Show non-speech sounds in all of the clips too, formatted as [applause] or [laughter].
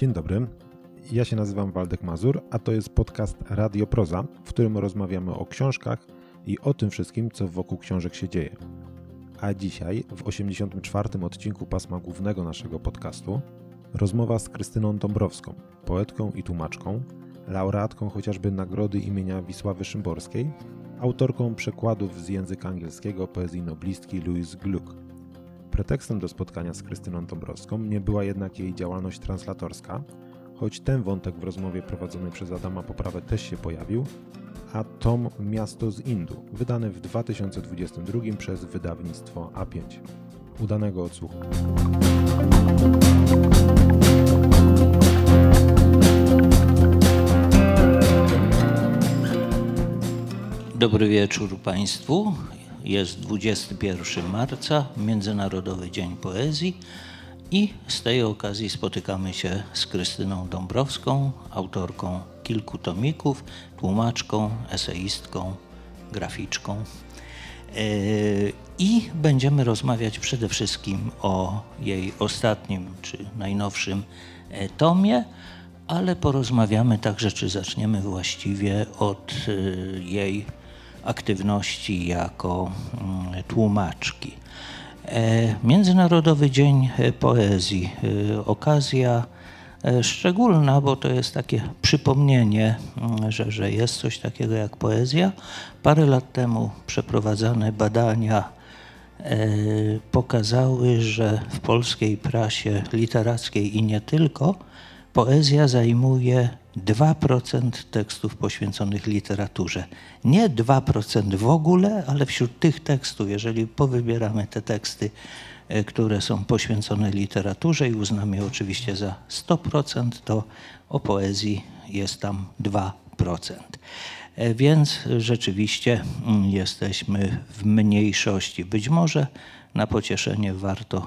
Dzień dobry. Ja się nazywam Waldek Mazur, a to jest podcast Radio Proza, w którym rozmawiamy o książkach i o tym wszystkim, co wokół książek się dzieje. A dzisiaj, w 84. odcinku pasma głównego naszego podcastu, rozmowa z Krystyną Dąbrowską, poetką i tłumaczką, laureatką chociażby nagrody imienia Wisławy Szymborskiej, autorką przekładów z języka angielskiego poezji noblistki Louise Gluck. Pretekstem do spotkania z Krystyną Dąbrowską nie była jednak jej działalność translatorska, choć ten wątek w rozmowie prowadzonej przez Adama Poprawę też się pojawił, a tom Miasto z Indu, wydany w 2022 przez wydawnictwo A5. Udanego odsłuchu. Dobry wieczór Państwu. Jest 21 marca, Międzynarodowy Dzień Poezji i z tej okazji spotykamy się z Krystyną Dąbrowską, autorką kilku tomików, tłumaczką, eseistką, graficzką. E, I będziemy rozmawiać przede wszystkim o jej ostatnim czy najnowszym e, tomie, ale porozmawiamy także, czy zaczniemy właściwie od e, jej aktywności jako mm, tłumaczki. E, Międzynarodowy Dzień Poezji. E, okazja e, szczególna, bo to jest takie przypomnienie, mm, że, że jest coś takiego jak poezja. Parę lat temu przeprowadzane badania pokazały, że w polskiej prasie literackiej i nie tylko poezja zajmuje 2% tekstów poświęconych literaturze. Nie 2% w ogóle, ale wśród tych tekstów, jeżeli powybieramy te teksty, e, które są poświęcone literaturze i uznamy je oczywiście za 100%, to o poezji jest tam 2%. E, więc rzeczywiście mm, jesteśmy w mniejszości. Być może na pocieszenie warto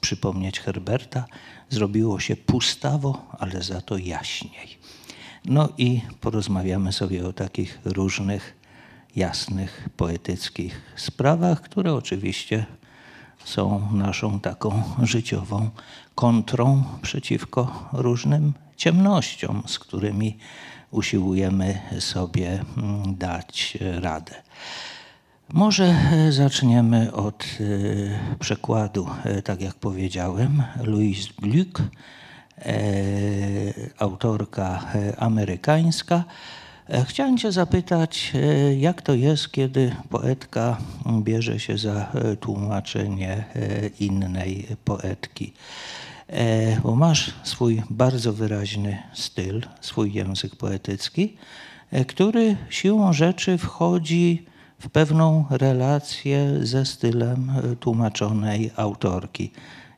przypomnieć Herberta. Zrobiło się pustawo, ale za to jaśniej. No i porozmawiamy sobie o takich różnych, jasnych, poetyckich sprawach, które oczywiście są naszą taką życiową kontrą przeciwko różnym ciemnościom, z którymi usiłujemy sobie mm, dać radę. Może zaczniemy od e, przekładu, e, tak jak powiedziałem, Louise Gluck E, autorka e, amerykańska. E, chciałem Cię zapytać, jak to jest, kiedy poetka bierze się za tłumaczenie innej poetki? Bo masz swój bardzo wyraźny styl, swój język poetycki, który siłą rzeczy wchodzi w pewną relację ze stylem tłumaczonej autorki.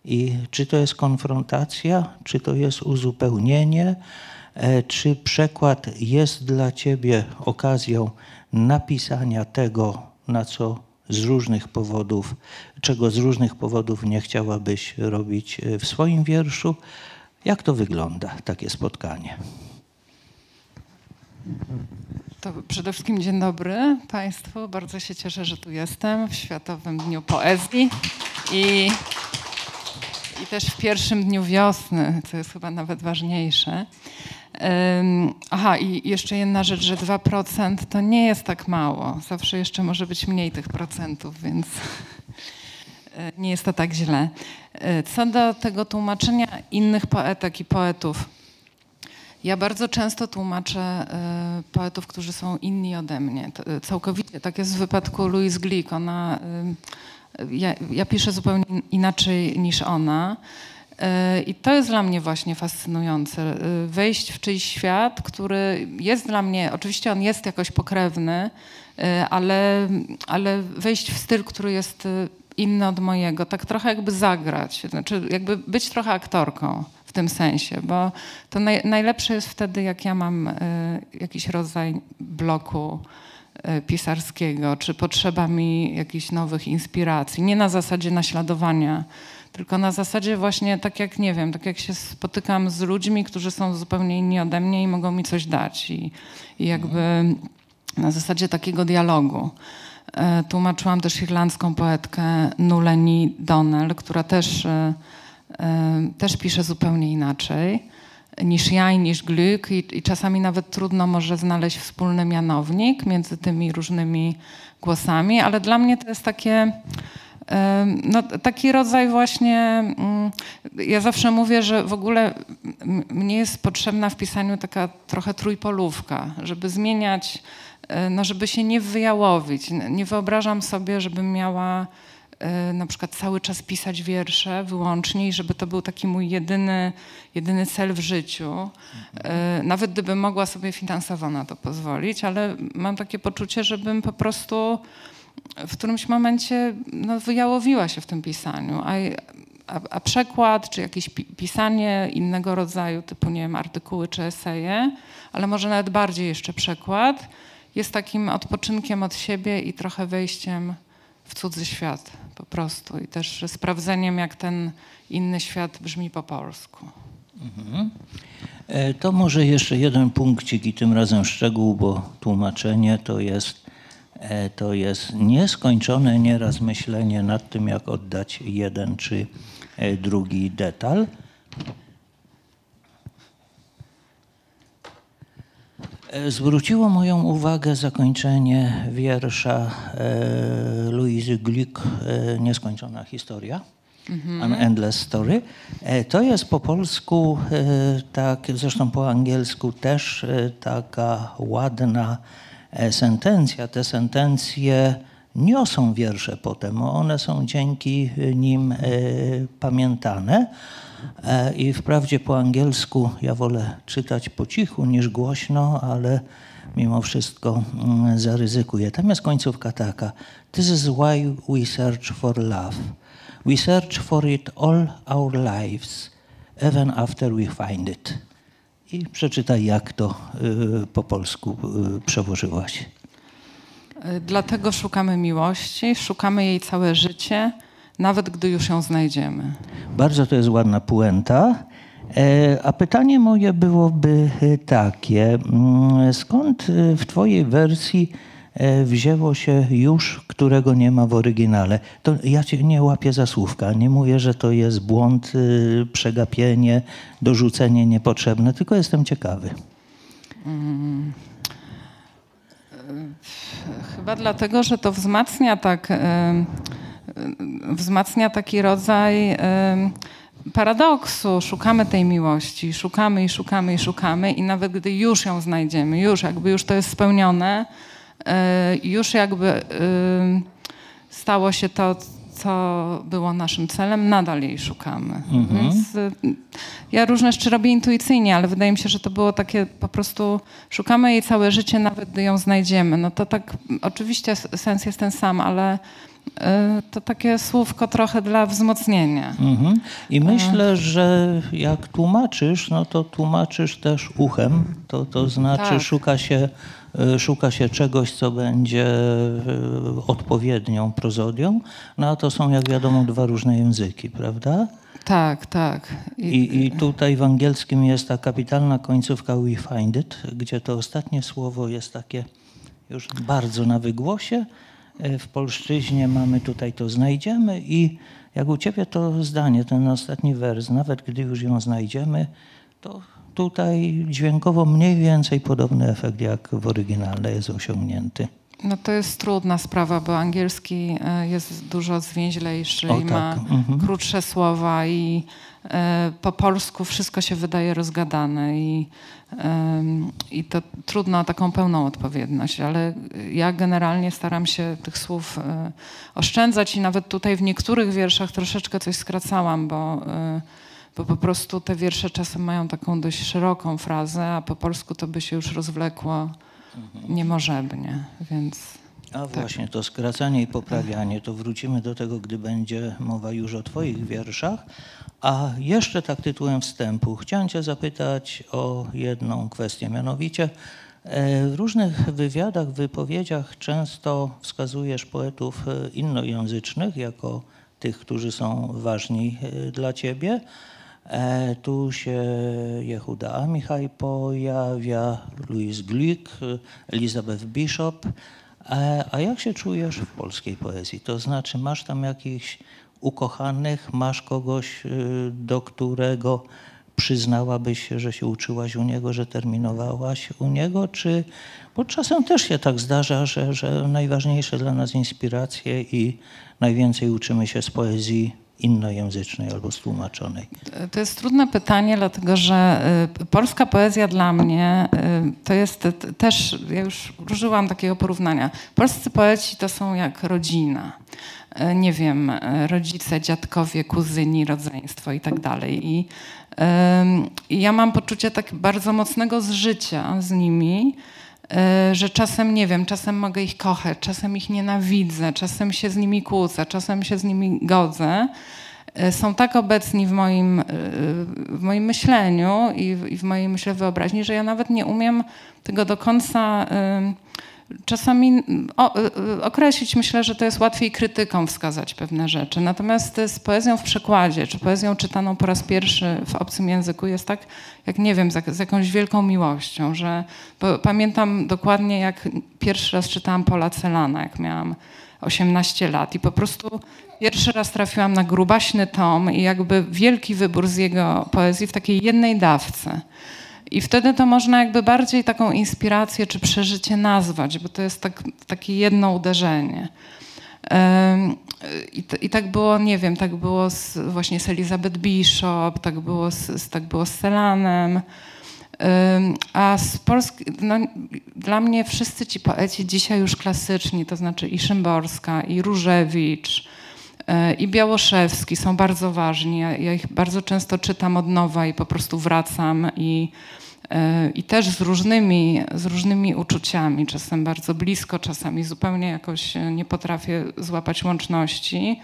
I czy to jest konfrontacja, czy to jest uzupełnienie, e, czy przekład jest dla ciebie okazją napisania tego, na co z różnych powodów, czego z różnych powodów nie chciałabyś robić e, w swoim wierszu. Jak to wygląda, takie spotkanie? To przede wszystkim dzień dobry Państwu. Bardzo się cieszę, że tu jestem w Światowym Dniu Poezji. I i też w pierwszym dniu wiosny, co jest chyba nawet ważniejsze. aha, i jeszcze jedna rzecz, że 2% to nie jest tak mało. Zawsze jeszcze może być mniej tych procentów, więc e, nie jest to tak źle. E, co do tego tłumaczenia innych poetek i poetów. Ja bardzo często tłumaczę e, poetów, którzy są inni ode mnie. Całkowicie. Tak jest w wypadku Louise Glick. Ona ja, ja piszę zupełnie inaczej niż ona. E, I to jest dla mnie właśnie fascynujące. E, wejść w czyjś świat, który jest dla mnie, oczywiście on jest jakoś pokrewny, e, ale, ale wejść w styl, który jest inny od mojego, tak trochę jakby zagrać, znaczy jakby być trochę aktorką w tym sensie, bo to naj, najlepsze jest wtedy, jak ja mam jakiś rodzaj bloku pisarskiego, czy potrzeba mi jakichś nowych inspiracji. Nie na zasadzie naśladowania, tylko na zasadzie właśnie tak jak, nie wiem, tak jak się spotykam z ludźmi, którzy są zupełnie inni ode mnie i mogą mi coś dać. I, i jakby na zasadzie takiego dialogu. E, tłumaczyłam też irlandzką poetkę Nuleni Donnell, która też, e, też pisze zupełnie inaczej. Niż ja i niż Glück i, i czasami nawet trudno może znaleźć wspólny mianownik między tymi różnymi głosami, ale dla mnie to jest takie no, taki rodzaj właśnie, mm, ja zawsze mówię, że w ogóle mnie jest potrzebna w pisaniu taka trochę trójpolówka, żeby zmieniać, e, no żeby się nie wyjałowić. Nie wyobrażam sobie, żebym miała na przykład cały czas pisać wiersze wyłącznie i żeby to był taki mój jedyny, jedyny cel w życiu. E, nawet gdybym mogła sobie finansowo na to pozwolić, ale mam takie poczucie, żebym po prostu w którymś momencie no, wyjałowiła się w tym pisaniu, a, a, a, przekład czy jakieś pisanie innego rodzaju, typu nie wiem, artykuły czy eseje, ale może nawet bardziej jeszcze przekład, jest takim odpoczynkiem od siebie i trochę wejściem w cudzy świat po prostu i też sprawdzeniem, jak ten inny świat brzmi po polsku. Mhm. E, to może jeszcze jeden punkcik i tym razem szczegół, bo tłumaczenie to jest E, to jest nieskończone nieraz myślenie nad tym, jak oddać jeden czy e, drugi detal. Zwróciło moją uwagę zakończenie wiersza Louise Glück, Nieskończona historia. Mhm. An Endless Story. To jest po polsku, tak, zresztą po angielsku też taka ładna E, sentencja. Te sentencje niosą wiersze potem, one są dzięki nim e, pamiętane. E, I wprawdzie po angielsku ja wolę czytać po cichu niż głośno, ale mimo wszystko mm, zaryzykuję. Tam jest końcówka taka. This is why we search for love. We search for it all our lives, even after we find it i przeczytaj, jak to y, po polsku y, przełożyłaś. Y, dlatego szukamy miłości, szukamy jej całe życie, nawet gdy już ją znajdziemy. Bardzo to jest ładna puenta. E, a pytanie moje byłoby takie: mm, skąd w Twojej wersji E, wzięło się już, którego nie ma w oryginale. To ja cię nie łapię za słówka, nie mówię, że to jest błąd, przegapienie, dorzucenie niepotrzebne, tylko jestem ciekawy. Hmm. Chyba dlatego, że to wzmacnia tak, wzmacnia taki rodzaj paradoksu. Szukamy tej miłości, szukamy i szukamy i szukamy i nawet gdy już ją znajdziemy, już jakby już to jest spełnione, E, już jakby stało się to, co było naszym celem, nadal jej szukamy. Mhm. Więc y, ja różne rzeczy robię intuicyjnie, ale wydaje mi się, że to było takie po prostu szukamy jej całe życie, nawet gdy ją znajdziemy. No to tak, oczywiście sens jest ten sam, ale to takie słówko trochę dla wzmocnienia. Mhm. I myślę, że jak tłumaczysz, no to tłumaczysz też uchem. To, to znaczy tak. szuka się E, szuka się czegoś, co będzie odpowiednią prozodią, no a to są, jak wiadomo, dwa różne języki, prawda? Tak, tak. I, I, tutaj w angielskim jest ta kapitalna końcówka we find it, gdzie to ostatnie słowo jest takie już bardzo na wygłosie. E, w polszczyźnie mamy tutaj to znajdziemy i jak u ciebie to zdanie, ten ostatni wers, nawet gdy już ją znajdziemy, to tutaj dźwiękowo mniej więcej podobny efekt jak w oryginale jest osiągnięty. No to jest trudna sprawa, bo angielski e, jest dużo zwięźlejszy o, i tak. ma mhm. krótsze słowa i e, po polsku wszystko się wydaje rozgadane i, i to trudno o taką pełną odpowiedność, ale ja generalnie staram się tych słów e, oszczędzać i nawet tutaj w niektórych wierszach troszeczkę coś skracałam, bo bo po prostu te wiersze czasem mają taką dość szeroką frazę, a po polsku to by się już rozwlekło niemożebnie, więc... A tak. właśnie, to skracanie i poprawianie, to wrócimy do tego, gdy będzie mowa już o Twoich wierszach. A jeszcze tak tytułem wstępu, chciałem Cię zapytać o jedną kwestię, mianowicie e, w różnych wywiadach, wypowiedziach często wskazujesz poetów e, innojęzycznych jako tych, którzy są ważni e, dla Ciebie. Tu się Jehuda Amichaj pojawia, Louis Glück, Elizabeth Bishop. A jak się czujesz w polskiej poezji? To znaczy, masz tam jakichś ukochanych, masz kogoś, y, do którego przyznałabyś się, że się uczyłaś u niego, że terminowałaś u niego, czy bo czasem też się tak zdarza, że, że najważniejsze dla nas inspiracje i najwięcej uczymy się z poezji innojęzycznej albo stłumaczonej? To jest trudne pytanie, dlatego że y, polska poezja dla mnie y, to jest też, ja już użyłam takiego porównania. Polscy poeci to są jak rodzina. Y, nie wiem, rodzice, dziadkowie, kuzyni, rodzeństwo i tak dalej. I, i ja mam poczucie tak bardzo mocnego zżycia z nimi, że czasem nie wiem, czasem mogę ich kochać, czasem ich nienawidzę, czasem się z nimi kłócę, czasem się z nimi godzę. Są tak obecni w moim, w moim myśleniu i w, i w mojej myślę wyobraźni, że ja nawet nie umiem tego do końca czasami o, określić. Myślę, że to jest łatwiej krytyką wskazać pewne rzeczy. Natomiast z poezją w przekładzie, czy poezją czytaną po raz pierwszy w obcym języku jest tak, jak nie wiem, z jakąś wielką miłością, że pamiętam dokładnie, jak pierwszy raz czytałam Pola Celana, jak miałam 18 lat i po prostu pierwszy raz trafiłam na grubaśny tom i jakby wielki wybór z jego poezji w takiej jednej dawce. I wtedy to można jakby bardziej taką inspirację czy przeżycie nazwać, bo to jest tak, takie jedno uderzenie. I, I, tak było, nie wiem, tak było z, właśnie z Elizabeth Bishop, tak było z, tak było z Selanem. A z Polski, no, dla mnie wszyscy ci poeci dzisiaj już klasyczni, to znaczy i Szymborska, i Różewicz, e, i Białoszewski są bardzo ważni. Ja, ja, ich bardzo często czytam od nowa i po prostu wracam i, i też z różnymi, z różnymi uczuciami, czasem bardzo blisko, czasami zupełnie jakoś nie potrafię złapać łączności.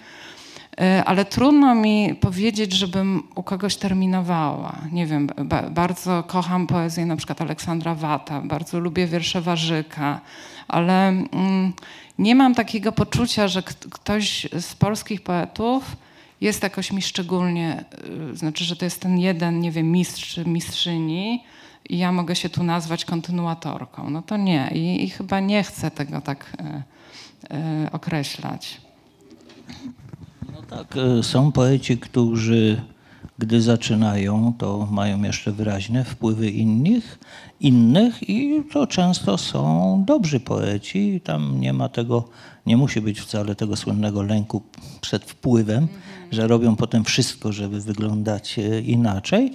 E, ale trudno mi powiedzieć, żebym u kogoś terminowała. Nie wiem, ba bardzo kocham poezję na przykład Aleksandra Wata, bardzo lubię wiersze Warzyka, ale mm, nie mam takiego poczucia, że ktoś z polskich poetów jest jakoś mi szczególnie, y, znaczy, że to jest ten jeden, nie wiem, mistrz czy mistrzyni i ja mogę się tu nazwać kontynuatorką. No to nie i, i chyba nie chcę tego tak y, y, określać. Tak, e, są poeci, którzy gdy zaczynają, to mają jeszcze wyraźne wpływy innych, innych i to często są dobrzy poeci. Tam nie ma tego, nie musi być wcale tego słynnego lęku przed wpływem, mhm. że robią potem wszystko, żeby wyglądać inaczej.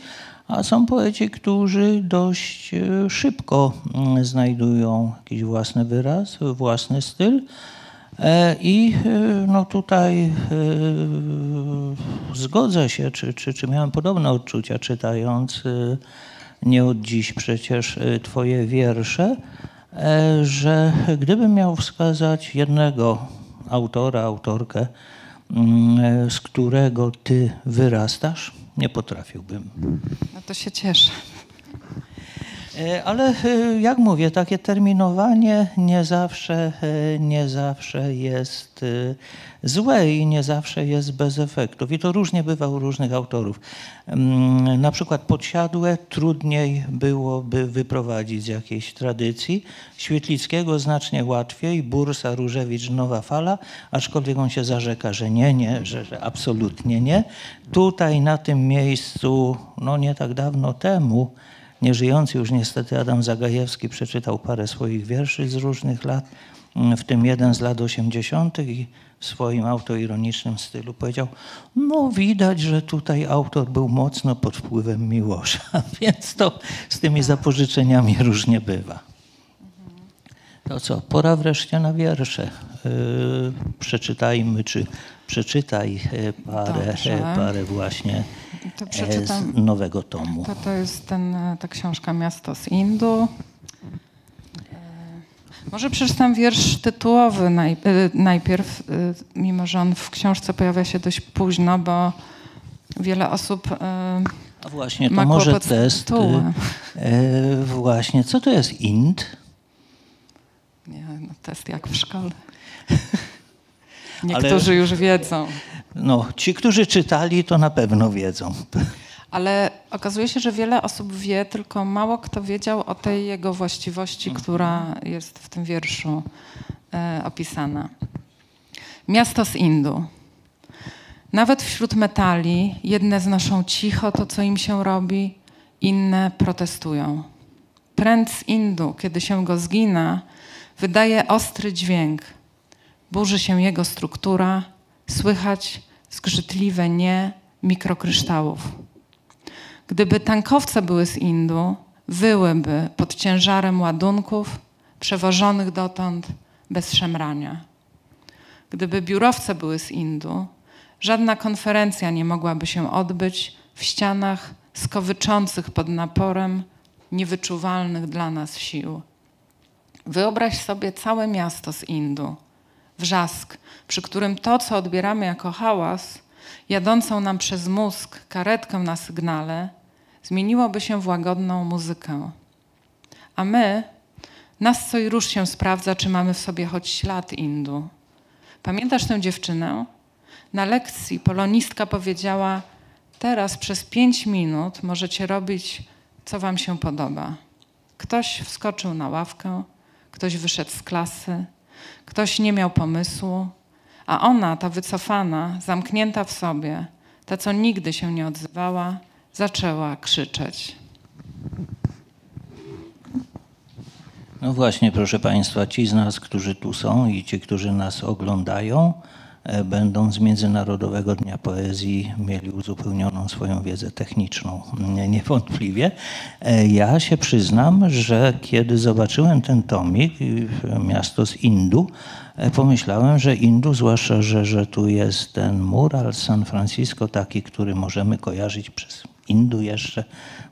A są poeci, którzy dość e, szybko mm, znajdują jakiś własny wyraz, własny styl. E, I e, no tutaj zgodzę się, czy, czy, czy miałem podobne odczucia czytając nie od dziś przecież Twoje wiersze, że gdybym miał wskazać jednego autora, autorkę, mm, z którego Ty wyrastasz, nie potrafiłbym. No to się cieszę. E, ale e, jak mówię, takie terminowanie nie zawsze, e, nie zawsze jest złe i nie zawsze jest bez efektów. I to różnie bywa u różnych autorów. Mm, na przykład podsiadłe trudniej byłoby wyprowadzić z jakiejś tradycji. Świetlickiego znacznie łatwiej, Bursa, Różewicz, Nowa Fala, aczkolwiek on się zarzeka, że nie, nie, że, że absolutnie nie. Tutaj na tym miejscu, no nie tak dawno temu, Nieżyjący już niestety Adam Zagajewski przeczytał parę swoich wierszy z różnych lat, w tym jeden z lat 80. i w swoim autoironicznym stylu powiedział: No, widać, że tutaj autor był mocno pod wpływem Miłosza, [laughs] więc to z tymi zapożyczeniami różnie bywa. To co, pora wreszcie na wiersze. Yy, przeczytajmy, czy przeczytaj e, parę, e, parę właśnie e, z nowego tomu. To, to jest ten, ta książka Miasto z Indu. Może przeczytam wiersz tytułowy najpierw, mimo że on w książce pojawia się dość późno, bo wiele osób A właśnie, to może test. właśnie, co to jest Ind? Nie, no test jak w szkole. [laughs] Niektórzy Ale, już wiedzą. No, ci, którzy czytali, to na pewno wiedzą. Ale okazuje się, że wiele osób wie, tylko mało kto wiedział o tej jego właściwości, mhm. która jest w tym wierszu e, opisana. Miasto z Indu. Nawet wśród metali jedne znoszą cicho to, co im się robi, inne protestują. Pręt z Indu, kiedy się go zgina, wydaje ostry dźwięk. Burzy się jego struktura, słychać zgrzytliwe nie mikrokryształów. Gdyby tankowce były z Indu, wyłyby pod ciężarem ładunków przewożonych dotąd bez szemrania. Gdyby biurowce były z Indu, żadna konferencja nie mogłaby się odbyć w ścianach skowyczących pod naporem niewyczuwalnych dla nas sił. Wyobraź sobie całe miasto z Indu, wrzask, przy którym to, co odbieramy jako hałas, jadącą nam przez mózg karetkę na sygnale, zmieniłoby się w łagodną muzykę. A my, nas co i róż się sprawdza, czy mamy w sobie choć ślad Indu. Pamiętasz tę dziewczynę? Na lekcji polonistka powiedziała: Teraz przez pięć minut możecie robić, co wam się podoba. Ktoś wskoczył na ławkę, ktoś wyszedł z klasy, ktoś nie miał pomysłu, a ona, ta wycofana, zamknięta w sobie, ta, co nigdy się nie odzywała, zaczęła krzyczeć. No właśnie, proszę Państwa, ci z nas, którzy tu są i ci, którzy nas oglądają, będą z Międzynarodowego Dnia Poezji mieli uzupełnioną swoją wiedzę techniczną. Niewątpliwie. E, ja się przyznam, że kiedy zobaczyłem ten tomik, miasto z Indu, e, pomyślałem, że Indu, zwłaszcza, że, że tu jest ten mural San Francisco, taki, który możemy kojarzyć przez Indu jeszcze,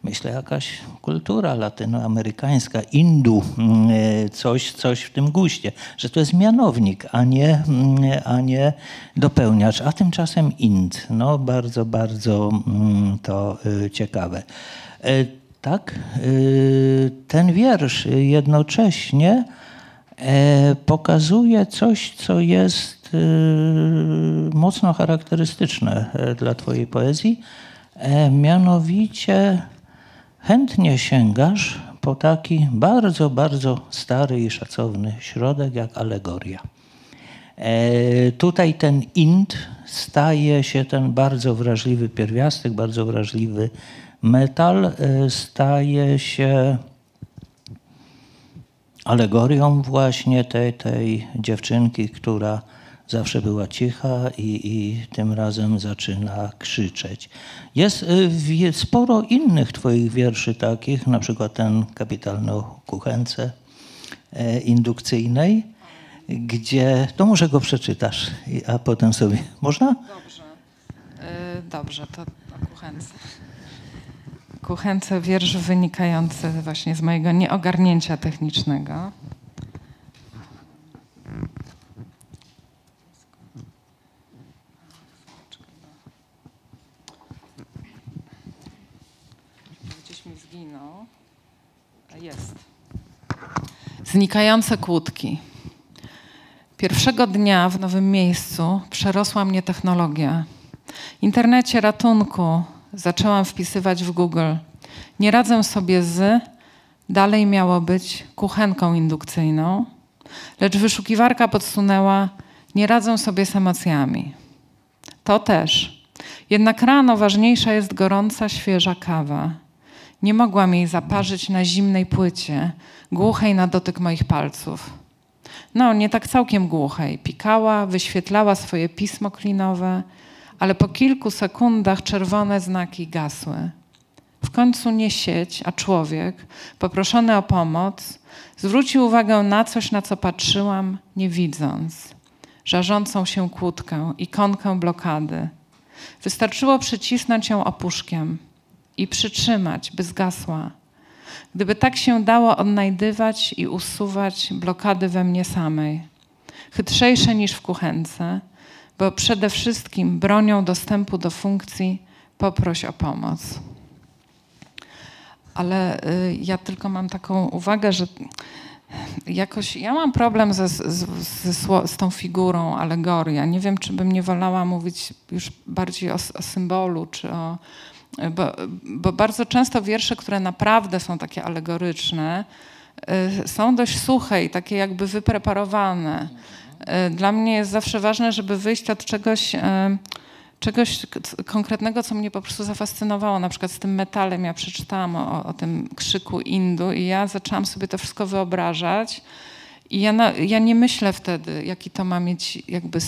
myślę, jakaś kultura latynoamerykańska, Indu, mm, e, coś, coś w tym guście, że to jest mianownik, a nie, mm, a nie dopełniacz, a tymczasem Ind. No bardzo, bardzo mm, to e, ciekawe. E, tak, ten wiersz jednocześnie pokazuje coś, co jest mocno charakterystyczne dla Twojej poezji, E, mianowicie chętnie sięgasz po taki bardzo, bardzo stary i szacowny środek jak alegoria. E, tutaj ten int staje się ten bardzo wrażliwy pierwiastek, bardzo wrażliwy metal, e, staje się alegorią właśnie tej, tej dziewczynki, która zawsze była cicha i, i tym razem zaczyna krzyczeć. Jest y, sporo innych Twoich wierszy takich, na przykład ten kapitalny o kuchence e, indukcyjnej, gdzie, to może go przeczytasz, a potem sobie, można? Dobrze, e, dobrze, to o kuchence. Kuchence wiersz wynikający właśnie z mojego nieogarnięcia technicznego. Jest. Znikające kłódki. Pierwszego dnia w nowym miejscu przerosła mnie technologia. W internecie ratunku zaczęłam wpisywać w Google. Nie radzę sobie z, dalej miało być kuchenką indukcyjną, lecz wyszukiwarka podsunęła, nie radzę sobie z emocjami. To też. Jednak rano ważniejsza jest gorąca, świeża kawa. Nie mogłam jej zaparzyć na zimnej płycie, głuchej na dotyk moich palców. No, nie tak całkiem głuchej. Pikała, wyświetlała swoje pismo klinowe, ale po kilku sekundach czerwone znaki gasły. W końcu nie sieć, a człowiek, poproszony o pomoc, zwrócił uwagę na coś, na co patrzyłam, nie widząc. Żarzącą się kłódkę, ikonkę blokady. Wystarczyło przycisnąć ją opuszkiem i przytrzymać, by zgasła. Gdyby tak się dało odnajdywać i usuwać blokady we mnie samej, chytrzejsze niż w kuchence, bo przede wszystkim bronią dostępu do funkcji poproś o pomoc. Ale y, ja tylko mam taką uwagę, że jakoś ja mam problem ze, z, z, z tą figurą alegoria. Nie wiem, czy bym nie wolała mówić już bardziej o, o symbolu, czy o, bo, bo, bardzo często wiersze, które naprawdę są takie alegoryczne, y, są dość suche i takie jakby wypreparowane. Y, dla mnie jest zawsze ważne, żeby wyjść od czegoś, y, czegoś konkretnego, co mnie po prostu zafascynowało. Na przykład z tym metalem ja przeczytałam o, o tym krzyku Indu i ja zaczęłam sobie to wszystko wyobrażać. I ja, na, ja nie myślę wtedy, jaki to ma mieć jakby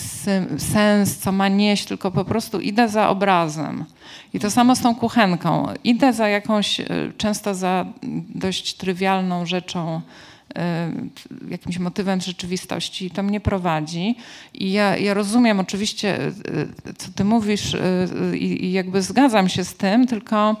sens, co ma nieść, tylko po prostu idę za obrazem. I to samo z tą kuchenką. Idę za jakąś, e, często za dość trywialną rzeczą, e, jakimś motywem rzeczywistości. To mnie prowadzi. I ja, ja rozumiem oczywiście, e, co ty mówisz i, i jakby zgadzam się z tym, tylko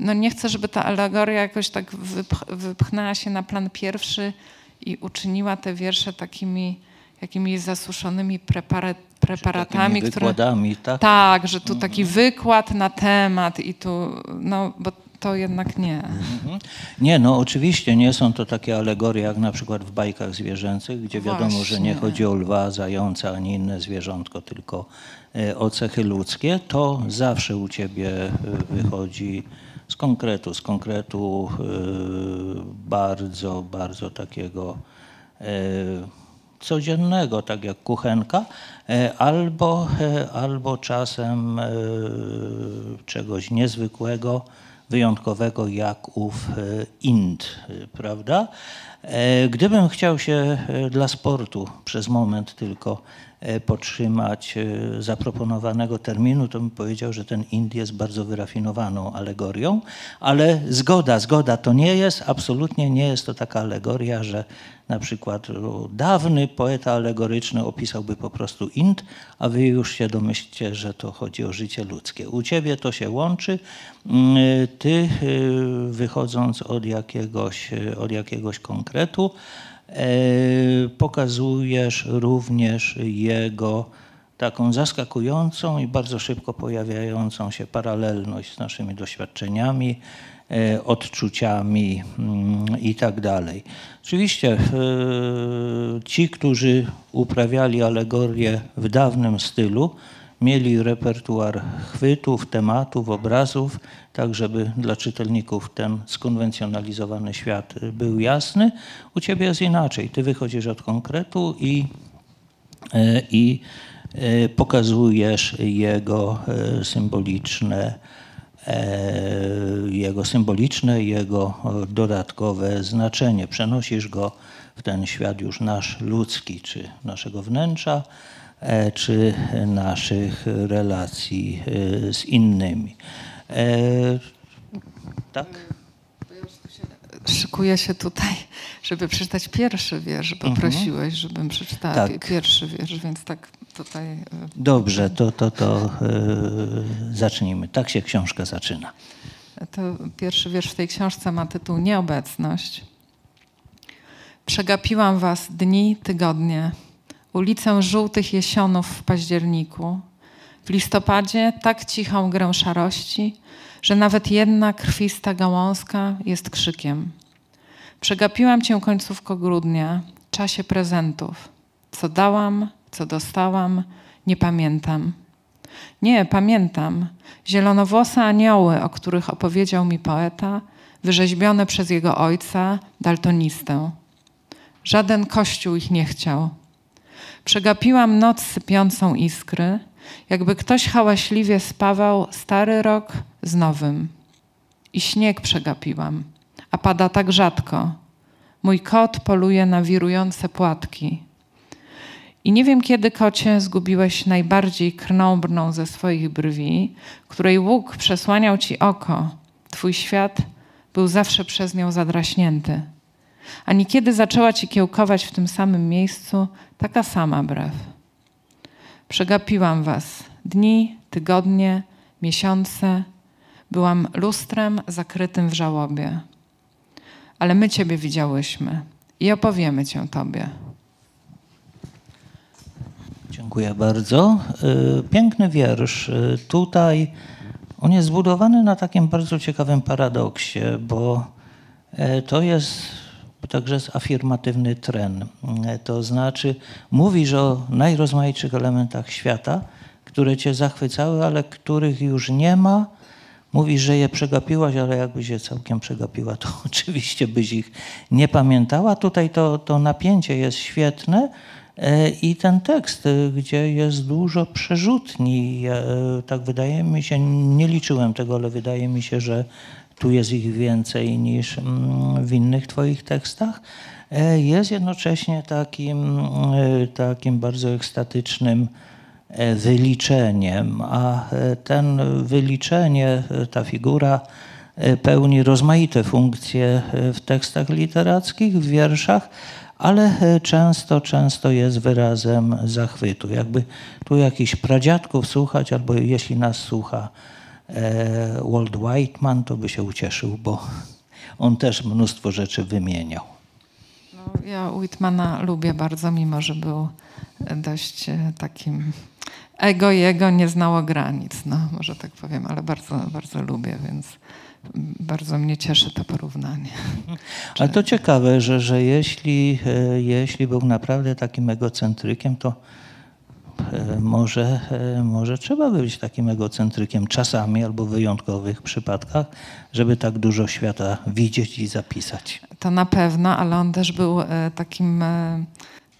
no nie chcę, żeby ta alegoria jakoś tak wypch wypchnęła się na plan pierwszy, i uczyniła te wiersze takimi jakimiś zasuszonymi preparat, preparatami, które... Tak? Tak, że tu taki mhm. wykład na temat i tu, no bo to jednak nie. Mhm. Nie, no oczywiście nie są to takie alegorie jak na przykład w bajkach zwierzęcych, gdzie wiadomo, Właśnie. że nie chodzi o lwa, zająca ani inne zwierzątko, tylko e, o cechy ludzkie. To zawsze u ciebie e, wychodzi z konkretu, z konkretu e, bardzo, bardzo takiego e, codziennego, tak jak kuchenka, e, albo, albo czasem czegoś niezwykłego, wyjątkowego jak ów Ind, prawda? Gdybym chciał się dla sportu przez moment tylko E, podtrzymać e, zaproponowanego terminu, to bym powiedział, że ten Ind jest bardzo wyrafinowaną alegorią, ale zgoda, zgoda to nie jest, absolutnie nie jest to taka alegoria, że na przykład dawny poeta alegoryczny opisałby po prostu Ind, a wy już się domyślcie, że to chodzi o życie ludzkie. U ciebie to się łączy. Mm, ty e, wychodząc od jakiegoś, od jakiegoś konkretu, E, pokazujesz również jego taką zaskakującą i bardzo szybko pojawiającą się paralelność z naszymi doświadczeniami, e, odczuciami mm, i tak dalej. Oczywiście e, ci, którzy uprawiali alegorię w dawnym stylu, mieli repertuar chwytów, tematów, obrazów, tak żeby dla czytelników ten skonwencjonalizowany świat był jasny. U ciebie jest inaczej. Ty wychodzisz od konkretu i, e, i e, pokazujesz jego e, symboliczne, jego symboliczne, jego dodatkowe znaczenie. Przenosisz go w ten świat już nasz ludzki, czy naszego wnętrza, czy naszych relacji e, z innymi. E, tak? Szykuję się tutaj, żeby przeczytać pierwszy wiersz, bo mhm. prosiłeś, żebym przeczytała tak. pierwszy wiersz, więc tak tutaj... Dobrze, to, to, to zacznijmy. Tak się książka zaczyna. To pierwszy wiersz w tej książce ma tytuł Nieobecność. Przegapiłam was dni, tygodnie, ulicę żółtych jesionów w październiku. W listopadzie tak cichą grę szarości, że nawet jedna krwista gałązka jest krzykiem. Przegapiłam cię końcówko grudnia, czasie prezentów. Co dałam, co dostałam, nie pamiętam. Nie, pamiętam. Zielonowłose anioły, o których opowiedział mi poeta, wyrzeźbione przez jego ojca, daltonistę. Żaden kościół ich nie chciał. Przegapiłam noc sypiącą iskry, jakby ktoś hałaśliwie spawał stary rok z nowym. I śnieg przegapiłam, a pada tak rzadko. Mój kot poluje na wirujące płatki. I nie wiem, kiedy kocie zgubiłeś najbardziej krnąbrną ze swoich brwi, której łuk przesłaniał ci oko. Twój świat był zawsze przez nią zadraśnięty. A niekiedy zaczęła ci kiełkować w tym samym miejscu taka sama brew. Przegapiłam was dni, tygodnie, miesiące. Byłam lustrem zakrytym w żałobie. Ale my Ciebie widziałyśmy i opowiemy Cię Tobie. Dziękuję bardzo. Y, piękny wiersz. Y, tutaj on jest zbudowany na takim bardzo ciekawym paradoksie, bo y, to jest także jest afirmatywny tren. To znaczy mówisz o najrozmaitszych elementach świata, które cię zachwycały, ale których już nie ma. Mówisz, że je przegapiłaś, ale jakbyś je całkiem przegapiła, to [laughs] oczywiście byś ich nie pamiętała. Tutaj to, to napięcie jest świetne, I ten tekst, gdzie jest dużo przerzutni, tak wydaje mi się, nie liczyłem tego, ale wydaje mi się, że tu jest ich więcej niż mm, w innych Twoich tekstach, jest jednocześnie takim, takim bardzo ekstatycznym wyliczeniem, a ten wyliczenie, ta figura pełni rozmaite funkcje w tekstach literackich, w wierszach, ale często, często jest wyrazem zachwytu. Jakby tu jakichś pradziadków słuchać, albo jeśli nas słucha Walt Whiteman, to by się ucieszył, bo on też mnóstwo rzeczy wymieniał. No, ja Whitmana lubię bardzo, mimo że był dość takim ego jego nie znało granic, no może tak powiem, ale bardzo, bardzo lubię, więc bardzo mnie cieszy to porównanie. [laughs] Ale to ciekawe, że, że jeśli, e, jeśli był naprawdę takim egocentrykiem, to e, może, e, może trzeba być takim egocentrykiem czasami albo w wyjątkowych przypadkach, żeby tak dużo świata widzieć i zapisać. To na pewno, ale on też był takim,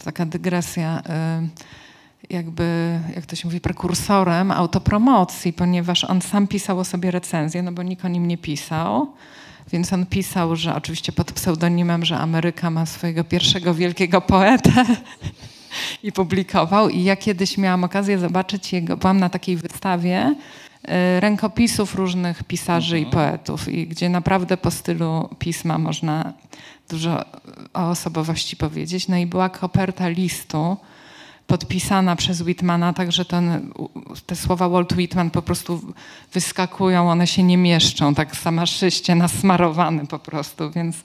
taka dygresja, jakby, jak to się mówi, prekursorem autopromocji, ponieważ on sam pisał o sobie recenzję, no bo nikt o nim nie pisał. Więc on pisał, że oczywiście pod pseudonimem, że Ameryka ma swojego pierwszego wielkiego poetę i publikował. I ja kiedyś miałam okazję zobaczyć jego, byłam na takiej wystawie y, rękopisów różnych pisarzy i mhm. poetów, i gdzie naprawdę po stylu pisma można dużo o osobowości powiedzieć. No i była koperta listu, podpisana przez Whitmana, także ten, te słowa Walt Whitman po prostu wyskakują, one się nie mieszczą, tak samaszyście nasmarowany po prostu, więc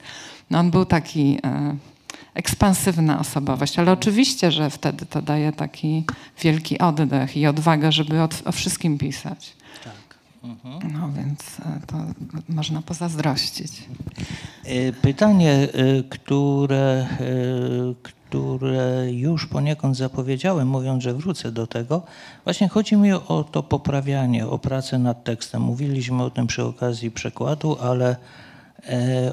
no on był taki e, ekspansywna osobowość, ale oczywiście, że wtedy to daje taki wielki oddech i odwagę, żeby o, o wszystkim pisać. Tak. Mhm. No więc e, to można pozazdrościć. E, pytanie, e, które, które już poniekąd zapowiedziałem, mówiąc, że wrócę do tego. Właśnie chodzi mi o to poprawianie, o pracę nad tekstem. Mówiliśmy o tym przy okazji przekładu, ale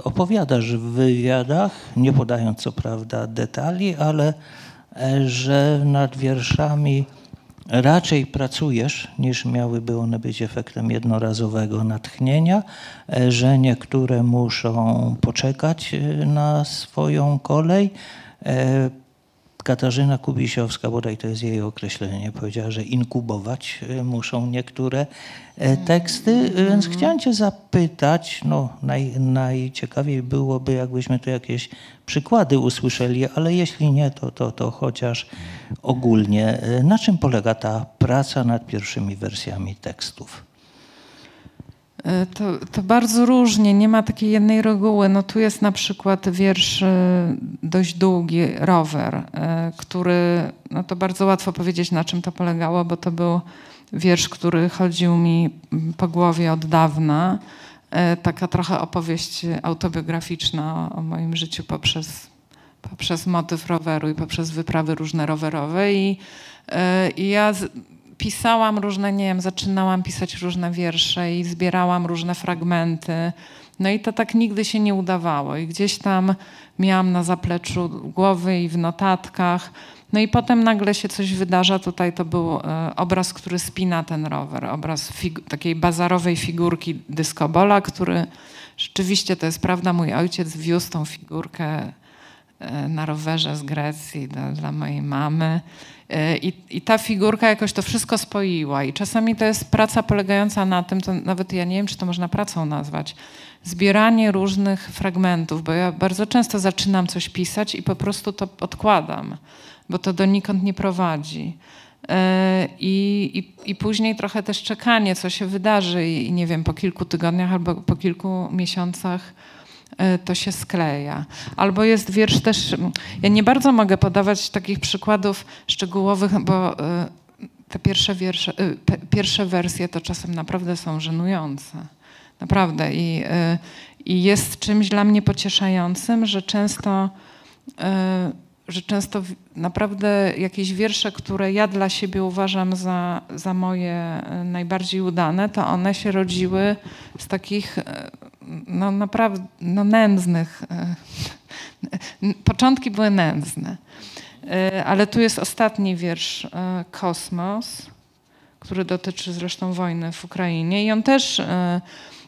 opowiadasz w wywiadach, nie podając co prawda detali, ale e, że nad wierszami raczej pracujesz, niż miałyby one być efektem jednorazowego natchnienia, e, że niektóre muszą poczekać na swoją kolej, E, Katarzyna Kubisiowska, bodaj to jest jej określenie, powiedziała, że inkubować e, muszą niektóre e, teksty, więc chciałem cię zapytać, no naj, najciekawiej byłoby, jakbyśmy tu jakieś przykłady usłyszeli, ale jeśli nie, to, to, to chociaż ogólnie. Na czym polega ta praca nad pierwszymi wersjami tekstów? E, to, to, bardzo różnie, nie ma takiej jednej reguły. No tu jest na przykład wiersz e, dość długi, rower, e, który, no to bardzo łatwo powiedzieć na czym to polegało, bo to był wiersz, który chodził mi po głowie od dawna. Taka trochę opowieść autobiograficzna o moim życiu poprzez, poprzez motyw roweru i poprzez wyprawy różne rowerowe. I, i ja pisałam różne, nie wiem, zaczynałam pisać różne wiersze i zbierałam różne fragmenty. No i to tak nigdy się nie udawało. I gdzieś tam miałam na zapleczu głowy i w notatkach. No i potem nagle się coś wydarza. Tutaj to był e, obraz, który spina ten rower. Obraz takiej bazarowej figurki dyskobola, który rzeczywiście, to jest prawda, mój ojciec wiózł tą figurkę na rowerze z Grecji dla, dla mojej mamy. E, I, I, ta figurka jakoś to wszystko spoiła. I czasami to jest praca polegająca na tym, to nawet ja nie wiem, czy to można pracą nazwać, zbieranie różnych fragmentów, bo ja bardzo często zaczynam coś pisać i po prostu to odkładam, bo to donikąd nie prowadzi. E, I, i, I, później trochę też czekanie, co się wydarzy, i nie wiem, po kilku tygodniach albo po kilku miesiącach E, to się skleja. Albo jest wiersz też, ja nie bardzo mogę podawać takich przykładów szczegółowych, bo e, te pierwsze, wiersze, e, pierwsze wersje to czasem naprawdę są żenujące. Naprawdę. I, I jest czymś dla mnie pocieszającym, że często, że często naprawdę jakieś wiersze, które ja dla siebie uważam za, za moje najbardziej udane, to one się rodziły z takich no naprawdę no nędznych. E, [laughs] początki były nędzne. Ale tu jest ostatni wiersz, Kosmos, który dotyczy zresztą wojny w Ukrainie i on też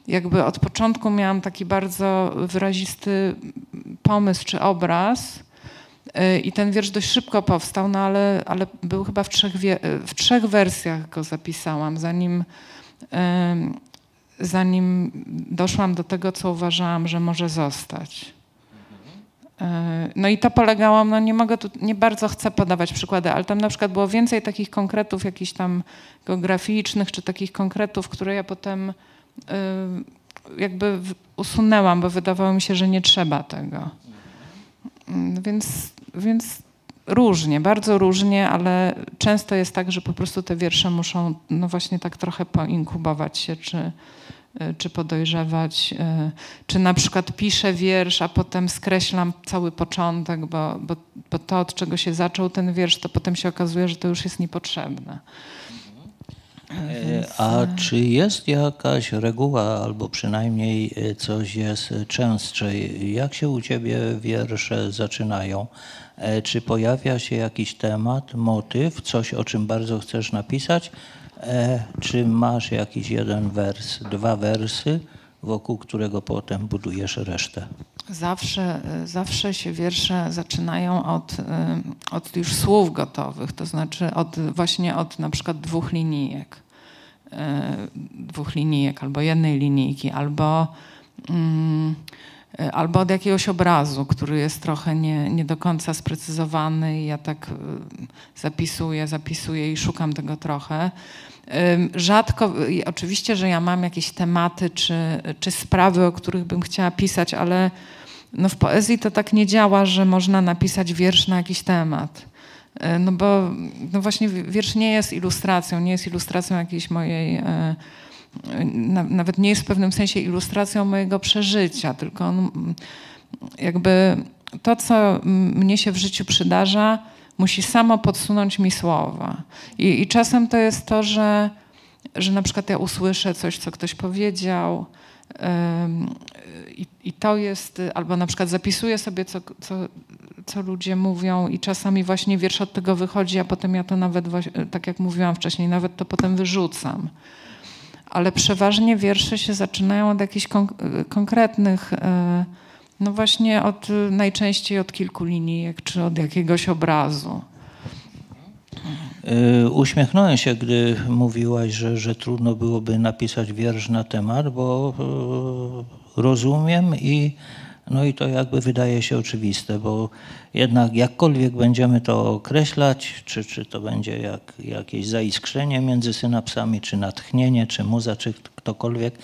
jakby od początku miałam taki bardzo wyrazisty pomysł czy obraz, i ten wiersz dość szybko powstał, no ale, ale był chyba w trzech, w trzech wersjach go zapisałam, zanim, zanim doszłam do tego, co uważałam, że może zostać. Y, no i to polegało, no nie mogę tu, nie bardzo chcę podawać przykłady, ale tam na przykład było więcej takich konkretów jakichś tam geograficznych, czy takich konkretów, które ja potem Y, jakby usunęłam, bo wydawało mi się, że nie trzeba tego. Mm, więc, więc różnie, bardzo różnie, ale często jest tak, że po prostu te wiersze muszą no właśnie tak trochę poinkubować się, czy, czy podojrzewać, y, czy na przykład piszę wiersz, a potem skreślam cały początek, bo, bo, bo to, od czego się zaczął ten wiersz, to potem się okazuje, że to już jest niepotrzebne. E, a czy jest jakaś reguła, albo przynajmniej e, coś jest częstszej? Jak się u ciebie wiersze zaczynają? E, czy pojawia się jakiś temat, motyw, coś o czym bardzo chcesz napisać? Czy masz jakiś jeden wers, dwa wersy, wokół którego potem budujesz resztę? Zawsze, zawsze się wiersze zaczynają od, od już słów gotowych, to znaczy od, właśnie od na przykład dwóch linijek. E, dwóch linijek, albo jednej linijki, albo, mm, e, albo od jakiegoś obrazu, który jest trochę nie, nie do końca sprecyzowany i ja tak e, zapisuję, zapisuję i szukam tego trochę. Rzadko, oczywiście, że ja mam jakieś tematy czy, czy sprawy, o których bym chciała pisać, ale no w poezji to tak nie działa, że można napisać wiersz na jakiś temat. E, no bo no właśnie wiersz nie jest ilustracją, nie jest ilustracją jakiejś mojej, e, nawet nie jest w pewnym sensie ilustracją mojego przeżycia, tylko jakby to, co mnie się w życiu przydarza, musi samo podsunąć mi słowa. I, i czasem to jest to, że, że na przykład ja usłyszę coś, co ktoś powiedział, i, I, to jest, albo na przykład zapisuję sobie, co, co, co ludzie mówią, i czasami właśnie wiersz od tego wychodzi, a potem ja to nawet, tak jak mówiłam wcześniej, nawet to potem wyrzucam. Ale przeważnie wiersze się zaczynają od jakichś konkretnych, e, no właśnie od najczęściej od kilku linijek, czy od jakiegoś obrazu. E, uśmiechnąłem się, gdy mówiłaś, że, że trudno byłoby napisać wiersz na temat, bo e, rozumiem i no i to jakby wydaje się oczywiste, bo jednak jakkolwiek będziemy to określać, czy, czy to będzie jak, jakieś zaiskrzenie między synapsami, czy natchnienie, czy muza, czy ktokolwiek,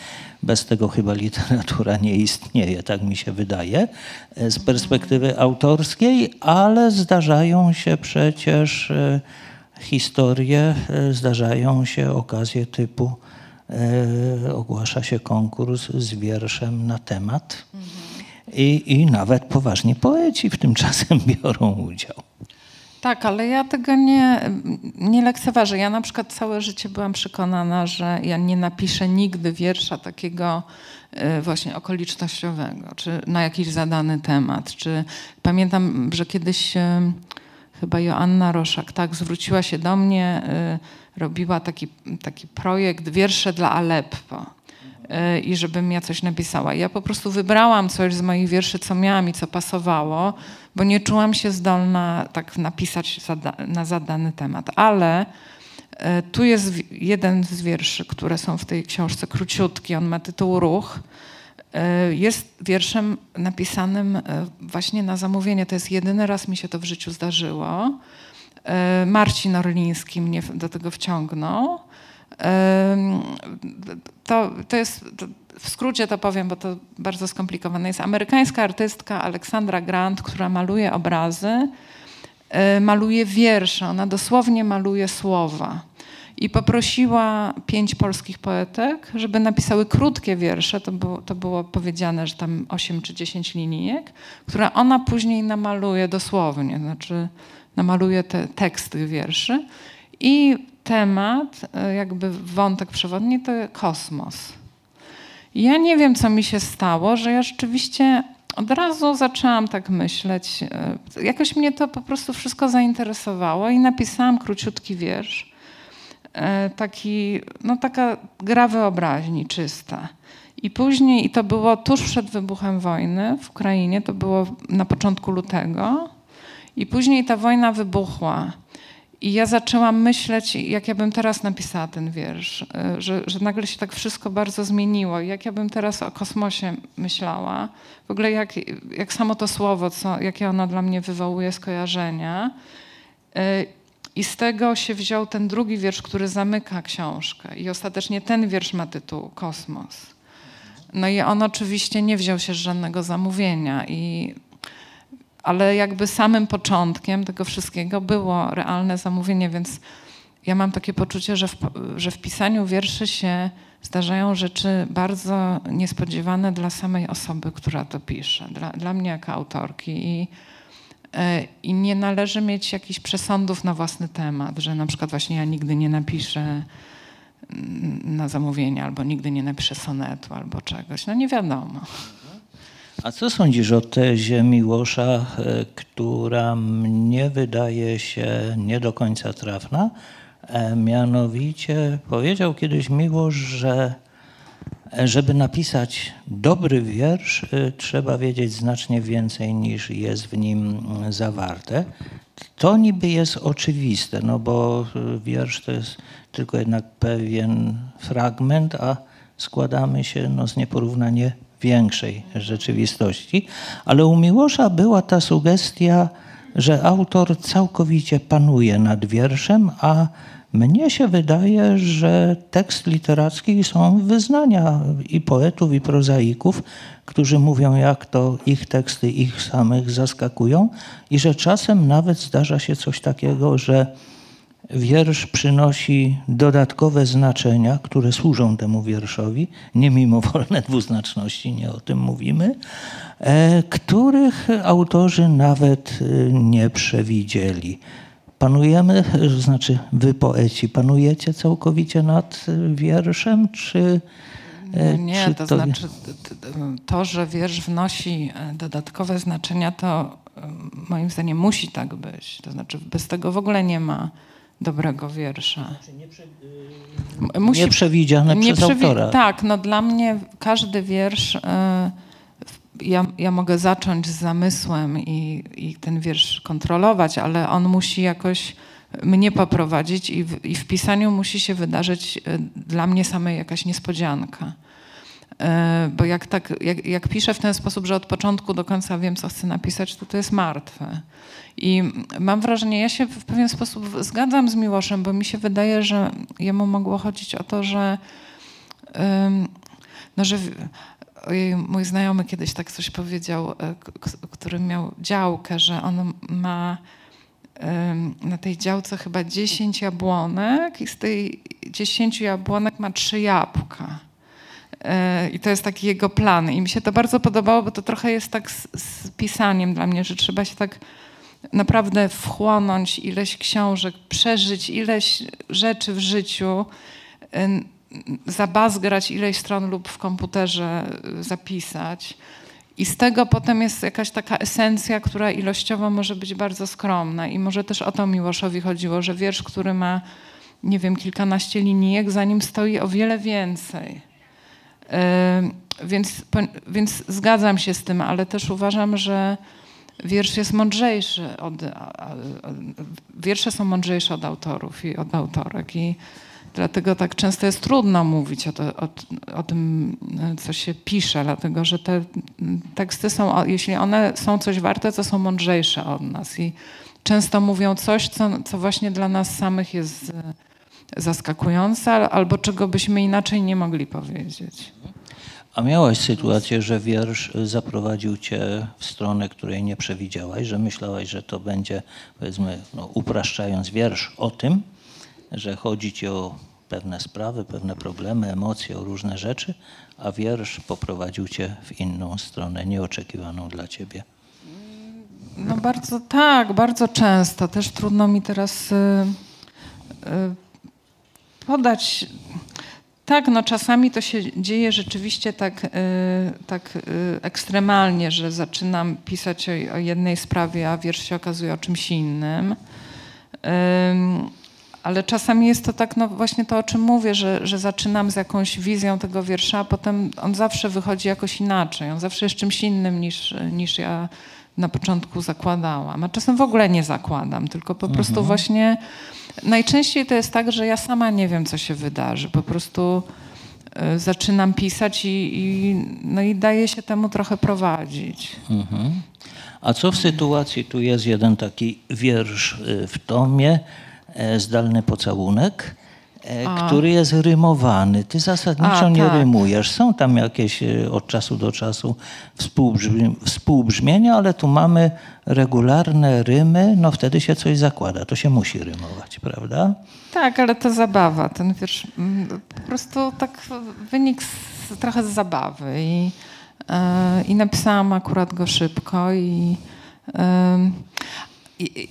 bez tego chyba literatura nie istnieje, tak mi się wydaje, e, z perspektywy autorskiej, ale zdarzają się przecież historie, e, zdarzają się okazje typu e, ogłasza się konkurs z wierszem na temat i, i nawet poważni poeci w tym czasem [laughs] biorą udział. Tak, ale ja tego nie, nie lekceważę. Ja na przykład całe życie byłam przekonana, że ja nie napiszę nigdy wiersza takiego e, właśnie okolicznościowego, czy na jakiś zadany temat. Czy pamiętam, że kiedyś chyba Joanna Roszak, tak, zwróciła się do mnie, y, robiła taki, taki projekt Wiersze dla Aleppo i żebym ja coś napisała. Ja po prostu wybrałam coś z moich wierszy, co miałam i co pasowało, bo nie czułam się zdolna tak napisać na zadany temat. Ale y, tu jest jeden z wierszy, które są w tej książce króciutki, on ma tytuł Ruch. E, jest wierszem napisanym e, właśnie na zamówienie. To jest jedyny raz mi się to w życiu zdarzyło. E, Marcin Orliński mnie do tego wciągnął. To, to jest, w skrócie to powiem, bo to bardzo skomplikowane. Jest amerykańska artystka Aleksandra Grant, która maluje obrazy, maluje wiersze. Ona dosłownie maluje słowa i poprosiła pięć polskich poetek, żeby napisały krótkie wiersze, to było, to było powiedziane, że tam 8 czy 10 linijek, które ona później namaluje dosłownie, znaczy namaluje te teksty wierszy i temat, e, jakby wątek przewodni to kosmos. Ja nie wiem, co mi się stało, że ja rzeczywiście od razu zaczęłam tak myśleć. E, jakoś mnie to po prostu wszystko zainteresowało i napisałam króciutki wiersz. E, taki, no taka gra wyobraźni czysta. I później, i to było tuż przed wybuchem wojny w Ukrainie, to było na początku lutego, i później ta wojna wybuchła. I ja zaczęłam myśleć, jak ja bym teraz napisała ten wiersz, e, że, że nagle się tak wszystko bardzo zmieniło. Jak ja bym teraz o kosmosie myślała, w ogóle jak, jak samo to słowo, co, jakie ono dla mnie wywołuje skojarzenia. E, I z tego się wziął ten drugi wiersz, który zamyka książkę. I ostatecznie ten wiersz ma tytuł Kosmos. No i on oczywiście nie wziął się z żadnego zamówienia. I ale jakby samym początkiem tego wszystkiego było realne zamówienie, więc ja mam takie poczucie, że w, że w pisaniu wierszy się zdarzają rzeczy bardzo niespodziewane dla samej osoby, która to pisze, dla, dla mnie jako autorki. I, e, I nie należy mieć jakichś przesądów na własny temat, że na przykład właśnie ja nigdy nie napiszę na zamówienie, albo nigdy nie napiszę sonetu, albo czegoś. No nie wiadomo. A co sądzisz o tezie Miłosza, e, która mnie wydaje się nie do końca trafna? E, mianowicie powiedział kiedyś Miłosz, że e, żeby napisać dobry wiersz, trzeba wiedzieć znacznie więcej niż jest w nim zawarte. To niby jest oczywiste, no bo wiersz to jest tylko jednak pewien fragment, a składamy się no, z nieporównanie większej rzeczywistości, ale u Miłosza była ta sugestia, że autor całkowicie panuje nad wierszem, a mnie się wydaje, że tekst literacki są wyznania i poetów, i prozaików, którzy mówią, jak to ich teksty ich samych zaskakują, i że czasem nawet zdarza się coś takiego, że wiersz przynosi dodatkowe znaczenia, które służą temu wierszowi, nie mimowolne dwuznaczności, nie o tym mówimy, e, których autorzy nawet e, nie przewidzieli. Panujemy, znaczy wy poeci, panujecie całkowicie nad wierszem, czy... E, nie, czy to, to znaczy to, że wiersz wnosi dodatkowe znaczenia, to moim zdaniem musi tak być. To znaczy bez tego w ogóle nie ma dobrego wiersza. Musi, nie przewidziane nie przez autora. Tak, no dla mnie każdy wiersz, yy, ja, ja mogę zacząć z zamysłem i, i ten wiersz kontrolować, ale on musi jakoś mnie poprowadzić i w, i w pisaniu musi się wydarzyć yy, dla mnie samej jakaś niespodzianka. E, bo jak, tak, jak, jak piszę w ten sposób, że od początku do końca wiem, co chcę napisać, to to jest martwe. I mam wrażenie, ja się w pewien sposób zgadzam z Miłoszem, bo mi się wydaje, że jemu mogło chodzić o to, że, no, że ojej, mój znajomy kiedyś tak coś powiedział, e, który miał działkę, że on ma na tej działce chyba 10 jabłonek i z tej 10 jabłonek ma trzy jabłka. E, I to jest taki jego plan. I mi się to bardzo podobało, bo to trochę jest tak z, z pisaniem dla mnie, że trzeba się tak naprawdę wchłonąć ileś książek, przeżyć ileś rzeczy w życiu, zabazgrać ileś stron lub w komputerze y, zapisać. I z tego potem jest jakaś taka esencja, która ilościowo może być bardzo skromna. I może też o to Miłoszowi chodziło, że wiersz, który ma, nie wiem, kilkanaście linijek, za nim stoi o wiele więcej. Więc, więc zgadzam się z tym, ale też uważam, że wiersz jest mądrzejszy od, wiersze są mądrzejsze od autorów i od autorek i dlatego tak często jest trudno mówić o, to, o, o tym, co się pisze, dlatego że te teksty są, jeśli one są coś warte, to są mądrzejsze od nas i często mówią coś, co, co właśnie dla nas samych jest zaskakujące albo czego byśmy inaczej nie mogli powiedzieć. A miałaś sytuację, że wiersz zaprowadził cię w stronę, której nie przewidziałaś, że myślałaś, że to będzie, powiedzmy, no, upraszczając wiersz o tym, że chodzi ci o pewne sprawy, pewne problemy, emocje, o różne rzeczy, a wiersz poprowadził cię w inną stronę, nieoczekiwaną dla ciebie. No bardzo tak, bardzo często. Też trudno mi teraz y, y, podać Tak, no czasami to się dzieje rzeczywiście tak, y, tak y, ekstremalnie, że zaczynam pisać o, o, jednej sprawie, a wiersz się okazuje o czymś innym. Ale czasami jest to tak, no właśnie to, o czym mówię, że, że zaczynam z jakąś wizją tego wiersza, a potem on zawsze wychodzi jakoś inaczej. On zawsze jest czymś innym niż, niż ja na początku zakładałam. A czasem w ogóle nie zakładam, tylko po prostu mhm. właśnie najczęściej to jest tak, że ja sama nie wiem, co się wydarzy. Po prostu y, zaczynam pisać i, i, no i daje się temu trochę prowadzić. Mhm. A co w sytuacji, tu jest jeden taki wiersz y, w tomie, e, zdalny pocałunek, e, A. który jest rymowany. Ty zasadniczo A, nie tak. rymujesz. Są tam jakieś e, od czasu do czasu współbrzmienia, ale tu mamy regularne rymy, no wtedy się coś zakłada. To się musi rymować, prawda? Tak, ale to zabawa. Ten wiersz mm, po prostu tak wynik z, trochę z zabawy i, i napisałam akurat go szybko i, i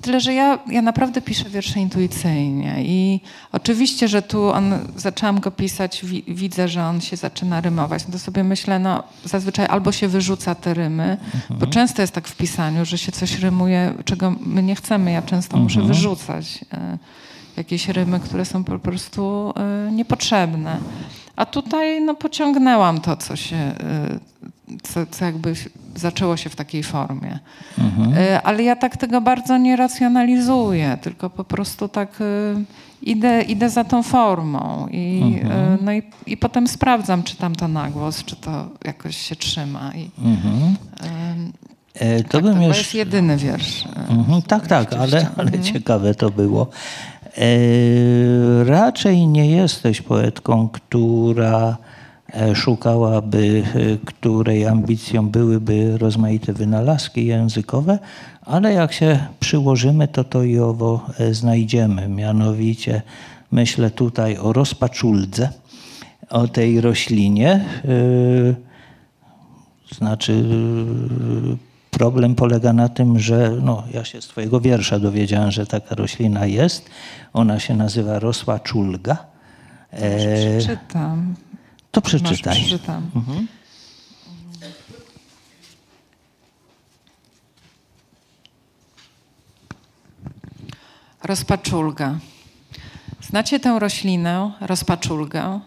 Tyle, że ja, ja naprawdę piszę wiersze intuicyjnie i oczywiście, że tu on, zaczęłam go pisać, wi, widzę, że on się zaczyna rymować. No to sobie myślę, no zazwyczaj albo się wyrzuca te rymy, mhm. bo często jest tak w pisaniu, że się coś rymuje, czego my nie chcemy. Ja często mhm. muszę wyrzucać e, jakieś rymy, które są po prostu e, niepotrzebne. A tutaj no, pociągnęłam to, co się, e, co, co jakby zaczęło się w takiej formie. Mhm. E, ale ja tak tego bardzo nie racjonalizuję, tylko po prostu tak e, idę, idę za tą formą i, e, mhm. no i, i potem sprawdzam, czy tam to nagłos, czy to jakoś się trzyma. I, mhm. E, to, tak, to jeszcze... jest jedyny wiersz. Mhm, tak, tak, ale, ale mhm. ciekawe to było. E, raczej nie jesteś poetką, która E, szukałaby, e, której ambicją byłyby rozmaite wynalazki językowe, ale jak się przyłożymy, to to i owo e, znajdziemy. Mianowicie myślę tutaj o rozpaczuldze, o tej roślinie. Znaczy problem polega na tym, że no, ja się z twojego wiersza dowiedziałem, że taka roślina jest. Ona się nazywa rosła czulga. Przeczytam. To przeczytaj. Masz, przeczytam. Mhm. Rozpaczulga. Znacie tę roślinę, rozpaczulgę?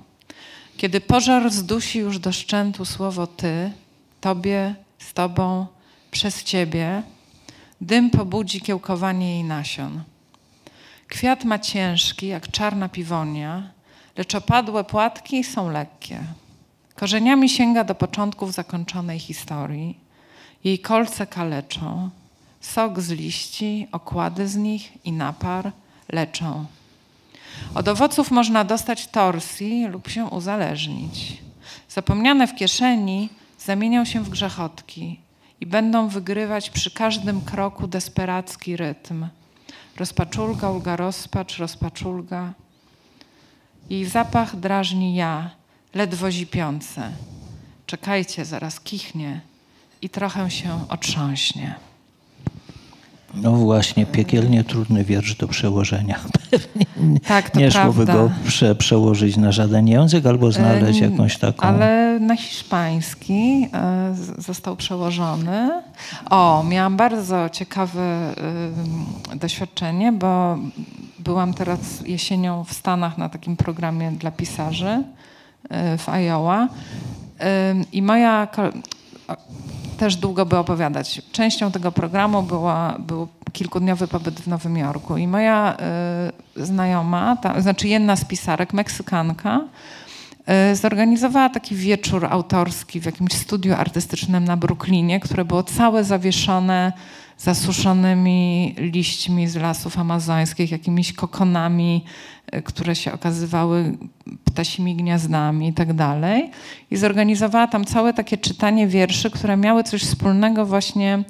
Kiedy pożar zdusi już do szczętu słowo Ty, Tobie, z Tobą, przez Ciebie, dym pobudzi kiełkowanie jej nasion. Kwiat ma ciężki, jak czarna piwonia, lecz opadłe płatki są lekkie. Korzeniami sięga do początków zakończonej historii. Jej kolce kaleczą, sok z liści, okłady z nich i napar leczą. Od owoców można dostać torsji lub się uzależnić. Zapomniane w kieszeni zamienią się w grzechotki i będą wygrywać przy każdym kroku desperacki rytm. Rozpaczulga, ulga, rozpacz, rozpaczulga, jej zapach drażni ja, ledwo zipiące. Czekajcie, zaraz kichnie i trochę się otrząśnie. No właśnie, piekielnie trudny wiersz do przełożenia. [laughs] Pewnie tak, to nie szłoby go prze, przełożyć na żaden język albo znaleźć jakąś taką. Ale na hiszpański e, został przełożony. O, miałam bardzo ciekawe doświadczenie, bo byłam teraz jesienią w Stanach na takim programie dla pisarzy e, w Iowa. I moja też długo by opowiadać. Częścią tego programu była, był kilkudniowy pobyt w Nowym Jorku i moja y, znajoma, ta, znaczy jedna z pisarek, Meksykanka, zorganizowała taki wieczór autorski w jakimś studiu artystycznym na Brooklynie, które było całe zawieszone zasuszonymi liśćmi z lasów amazońskich, jakimiś kokonami, e, które się okazywały ptasimi gniazdami i tak dalej. I zorganizowała tam całe takie czytanie wierszy, które miały coś wspólnego właśnie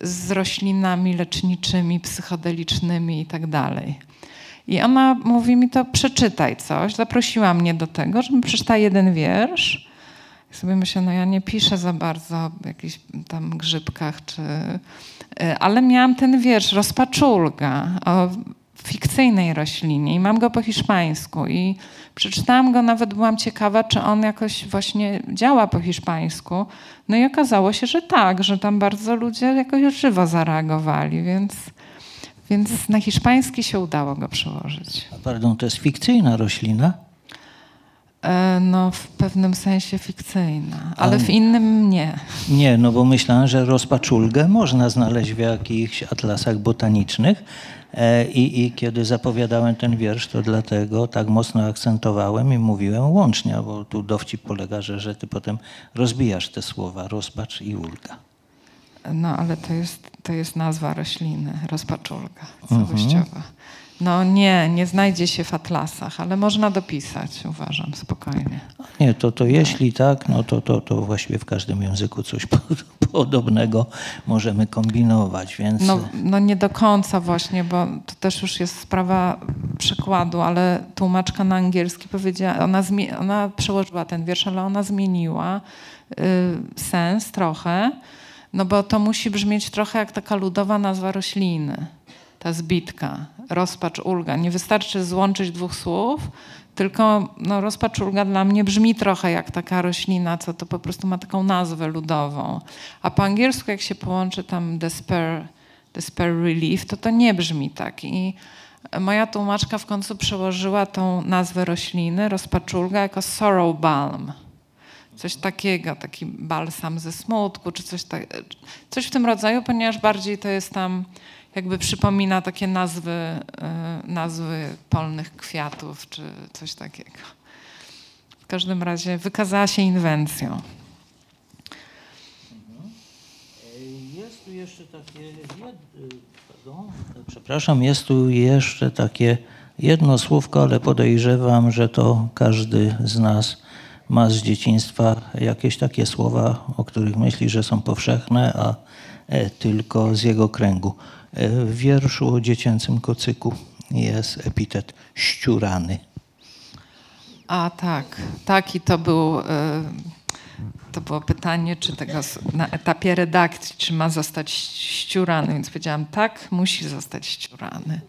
z roślinami leczniczymi, psychodelicznymi i tak dalej. I ona mówi mi to, przeczytaj coś. Zaprosiła mnie do tego, żebym przeczytała jeden wiersz. I sobie myślę, no ja nie piszę za bardzo o jakichś tam grzybkach czy ale miałam ten wiersz, rozpaczulga, o fikcyjnej roślinie i mam go po hiszpańsku i przeczytałam go, nawet byłam ciekawa, czy on jakoś właśnie działa po hiszpańsku. No i okazało się, że tak, że tam bardzo ludzie jakoś żywo zareagowali, więc, więc na hiszpański się udało go przełożyć. A pardon, to jest fikcyjna roślina? E, no, w pewnym sensie fikcyjna, ale w innym nie. Nie, no bo myślałem, że rozpaczulgę można znaleźć w jakichś atlasach botanicznych. E, I, I kiedy zapowiadałem ten wiersz, to dlatego tak mocno akcentowałem i mówiłem łącznie, bo tu dowcip polega, że, że ty potem rozbijasz te słowa rozpacz i ulga. No, ale to jest, to jest nazwa rośliny, rozpaczulka całościowa. Mhm. No nie, nie znajdzie się w atlasach, ale można dopisać, uważam, spokojnie. Nie, to, to jeśli tak, no to, to, to właściwie w każdym języku coś [laughs] podobnego możemy kombinować, więc... No, no nie do końca właśnie, bo to też już jest sprawa przykładu, ale tłumaczka na angielski powiedziała, ona, ona przełożyła ten wiersz, ale ona zmieniła y, sens trochę, no bo to musi brzmieć trochę jak taka ludowa nazwa rośliny ta zbitka, rozpacz, ulga. Nie wystarczy złączyć dwóch słów, tylko no, rozpacz, ulga dla mnie brzmi trochę jak taka roślina, co to po prostu ma taką nazwę ludową. A po angielsku jak się połączy tam despair, despair relief, to to nie brzmi tak. I moja tłumaczka w końcu przełożyła tą nazwę rośliny, rozpaczulga, jako sorrow balm. Coś takiego, taki balsam ze smutku, czy coś, tak, coś w tym rodzaju, ponieważ bardziej to jest tam jakby przypomina takie nazwy, e, nazwy polnych kwiatów czy coś takiego. W każdym razie wykazała się inwencją. Jest tu jeszcze takie, pardon, przepraszam, jest tu jeszcze takie jedno słówko, ale podejrzewam, że to każdy z nas ma z dzieciństwa jakieś takie słowa, o których myśli, że są powszechne, a e, tylko z jego kręgu. W wierszu o dziecięcym kocyku jest epitet ściurany. A tak, tak i to był, e, to było pytanie, czy tego na etapie redakcji, czy ma zostać ściurany, więc powiedziałam tak, musi zostać ściurany.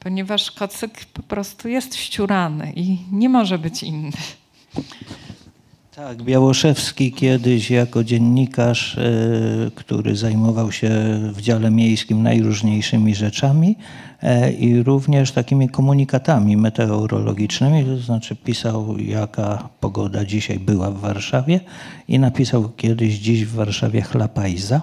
Ponieważ kocyk po prostu jest ściurany i nie może być inny. Tak, Białoszewski kiedyś jako dziennikarz, e, który zajmował się w dziale miejskim najróżniejszymi rzeczami e, i również takimi komunikatami meteorologicznymi, to znaczy pisał jaka pogoda dzisiaj była w Warszawie i napisał kiedyś dziś w Warszawie chlapajza.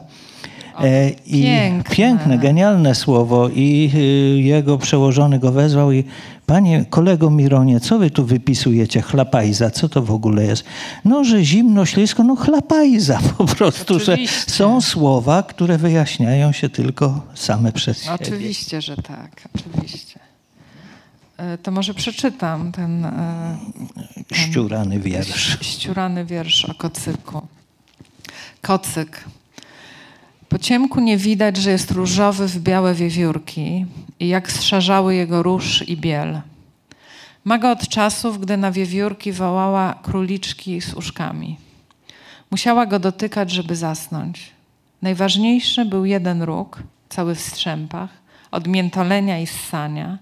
E, I piękne. piękne, genialne słowo. I jego przełożony go wezwał i panie kolego Mironie, co wy tu wypisujecie? Chlapajza, co to w ogóle jest? No, że zimno, ślisko, no chlapajza [laughs] po prostu, Oczywiście. że są słowa, które wyjaśniają się tylko same przez siebie. Oczywiście, że tak, oczywiście. E, to może przeczytam ten, e, ten ściurany wiersz. Ściurany wiersz o kocyku. Kocyk. Po ciemku nie widać, że jest różowy w białe wiewiórki i jak zszarzały jego róż i biel. Ma go od czasów, gdy na wiewiórki wołała króliczki z uszkami. Musiała go dotykać, żeby zasnąć. Najważniejszy był jeden róg, cały w strzępach, od miętolenia i ssania,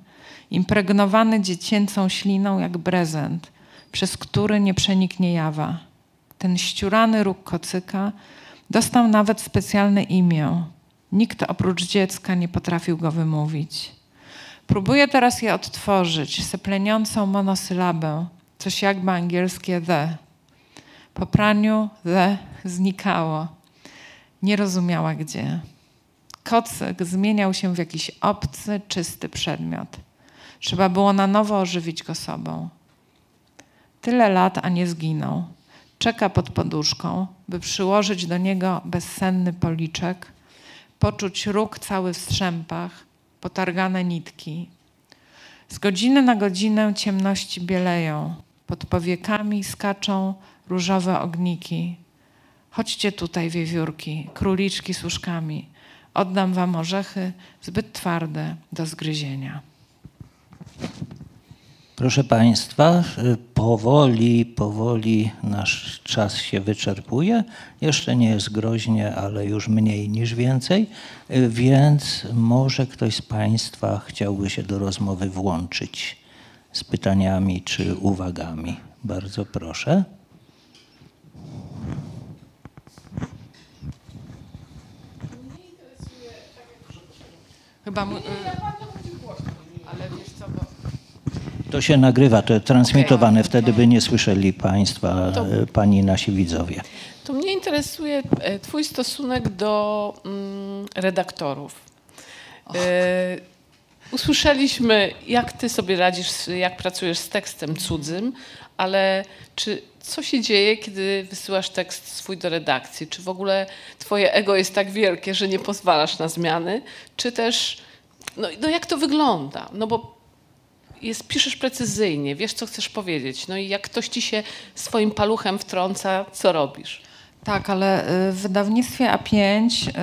impregnowany dziecięcą śliną jak prezent, przez który nie przeniknie jawa. Ten ściurany róg kocyka Dostał nawet specjalne imię. Nikt oprócz dziecka nie potrafił go wymówić. Próbuję teraz je odtworzyć, sepleniącą monosylabę, coś jakby angielskie the. Po praniu the znikało. Nie rozumiała gdzie. Kocyk zmieniał się w jakiś obcy, czysty przedmiot. Trzeba było na nowo ożywić go sobą. Tyle lat, a nie zginął czeka pod poduszką, by przyłożyć do niego bezsenny policzek, poczuć róg cały w strzępach, potargane nitki. Z godziny na godzinę ciemności bieleją, pod powiekami skaczą różowe ogniki. Chodźcie tutaj, wiewiórki, króliczki z. Oddam wam orzechy zbyt twarde do zgryzienia. Proszę Państwa, po powoli, powoli nasz czas się wyczerpuje. Jeszcze nie jest groźnie, ale już mniej niż więcej, więc może ktoś z Państwa chciałby się do rozmowy włączyć z pytaniami czy uwagami. Bardzo proszę. Chyba. y, ale wiesz co, bo. To się nagrywa, to transmitowane, wtedy by nie słyszeli Państwa, e, Pani nasi widzowie. To mnie interesuje e, Twój stosunek do mm, redaktorów. E, usłyszeliśmy, jak Ty sobie radzisz, jak pracujesz z tekstem cudzym, ale czy co się dzieje, kiedy wysyłasz tekst swój do redakcji? Czy w ogóle Twoje ego jest tak wielkie, że nie pozwalasz na zmiany? Czy też, no, no jak to wygląda? No bo jest, piszesz precyzyjnie, wiesz, co chcesz powiedzieć. No i jak ktoś ci się swoim paluchem wtrąca, co robisz? Tak, ale y, w wydawnictwie A5 y,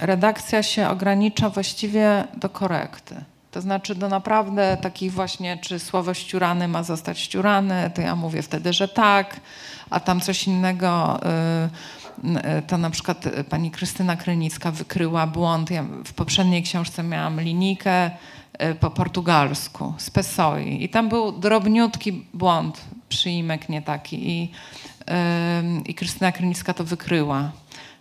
redakcja się ogranicza właściwie do korekty. To znaczy do naprawdę takich właśnie, czy słowo ściurany ma zostać ściurane, to ja mówię wtedy, że tak, a tam coś innego, y, to na przykład pani Krystyna Krynicka wykryła błąd. Ja w poprzedniej książce miałam linijkę po portugalsku z Pesoi i tam był drobniutki błąd, przyimek nie taki i, i Krystyna Krynicka to wykryła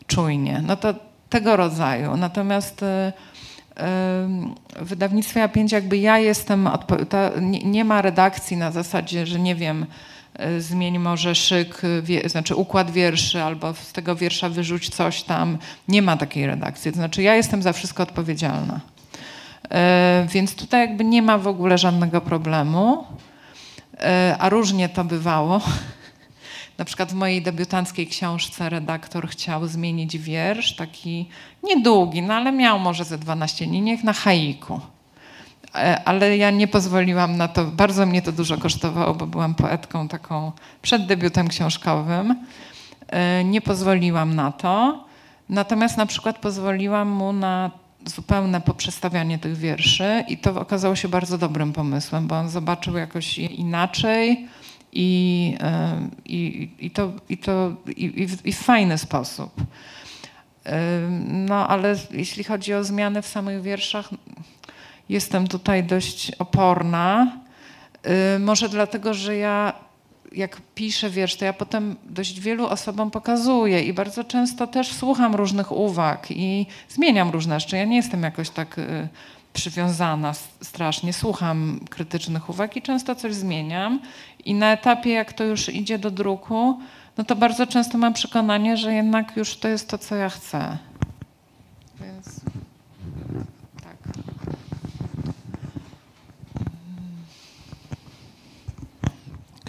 czujnie. No to tego rodzaju. Natomiast y, ym, w wydawnictwie A5 jakby ja jestem, ta, nie, nie ma redakcji na zasadzie, że nie wiem, y, zmień może szyk, wie, znaczy układ wierszy albo z tego wiersza wyrzuć coś tam. Nie ma takiej redakcji. To znaczy ja jestem za wszystko odpowiedzialna. Y, Więc tutaj jakby nie ma w ogóle żadnego problemu, Y, a różnie to bywało. [laughs] Na przykład w mojej debiutanckiej książce redaktor chciał zmienić wiersz, taki niedługi, no ale miał może ze 12 linijek na haiku. E, Ale ja nie pozwoliłam na to, bardzo mnie to dużo kosztowało, bo byłam poetką taką przed debiutem książkowym. E, Nie pozwoliłam na to. Natomiast na przykład pozwoliłam mu na zupełne poprzestawianie tych wierszy i to okazało się bardzo dobrym pomysłem, bo on zobaczył jakoś inaczej i, e, i, i, to, i, to i, w, i w fajny sposób. Ym, No, ale jeśli chodzi o zmiany w samych wierszach, jestem tutaj dość oporna. Yy, Może dlatego, że ja jak piszę wiersz, to ja potem dość wielu osobom pokazuję i bardzo często też słucham różnych uwag i zmieniam różne rzeczy. Ja nie jestem jakoś tak y, przywiązana strasznie. Słucham krytycznych uwag i często coś zmieniam. I na etapie, jak to już idzie do druku, no to bardzo często mam przekonanie, że jednak już to jest to, co ja chcę.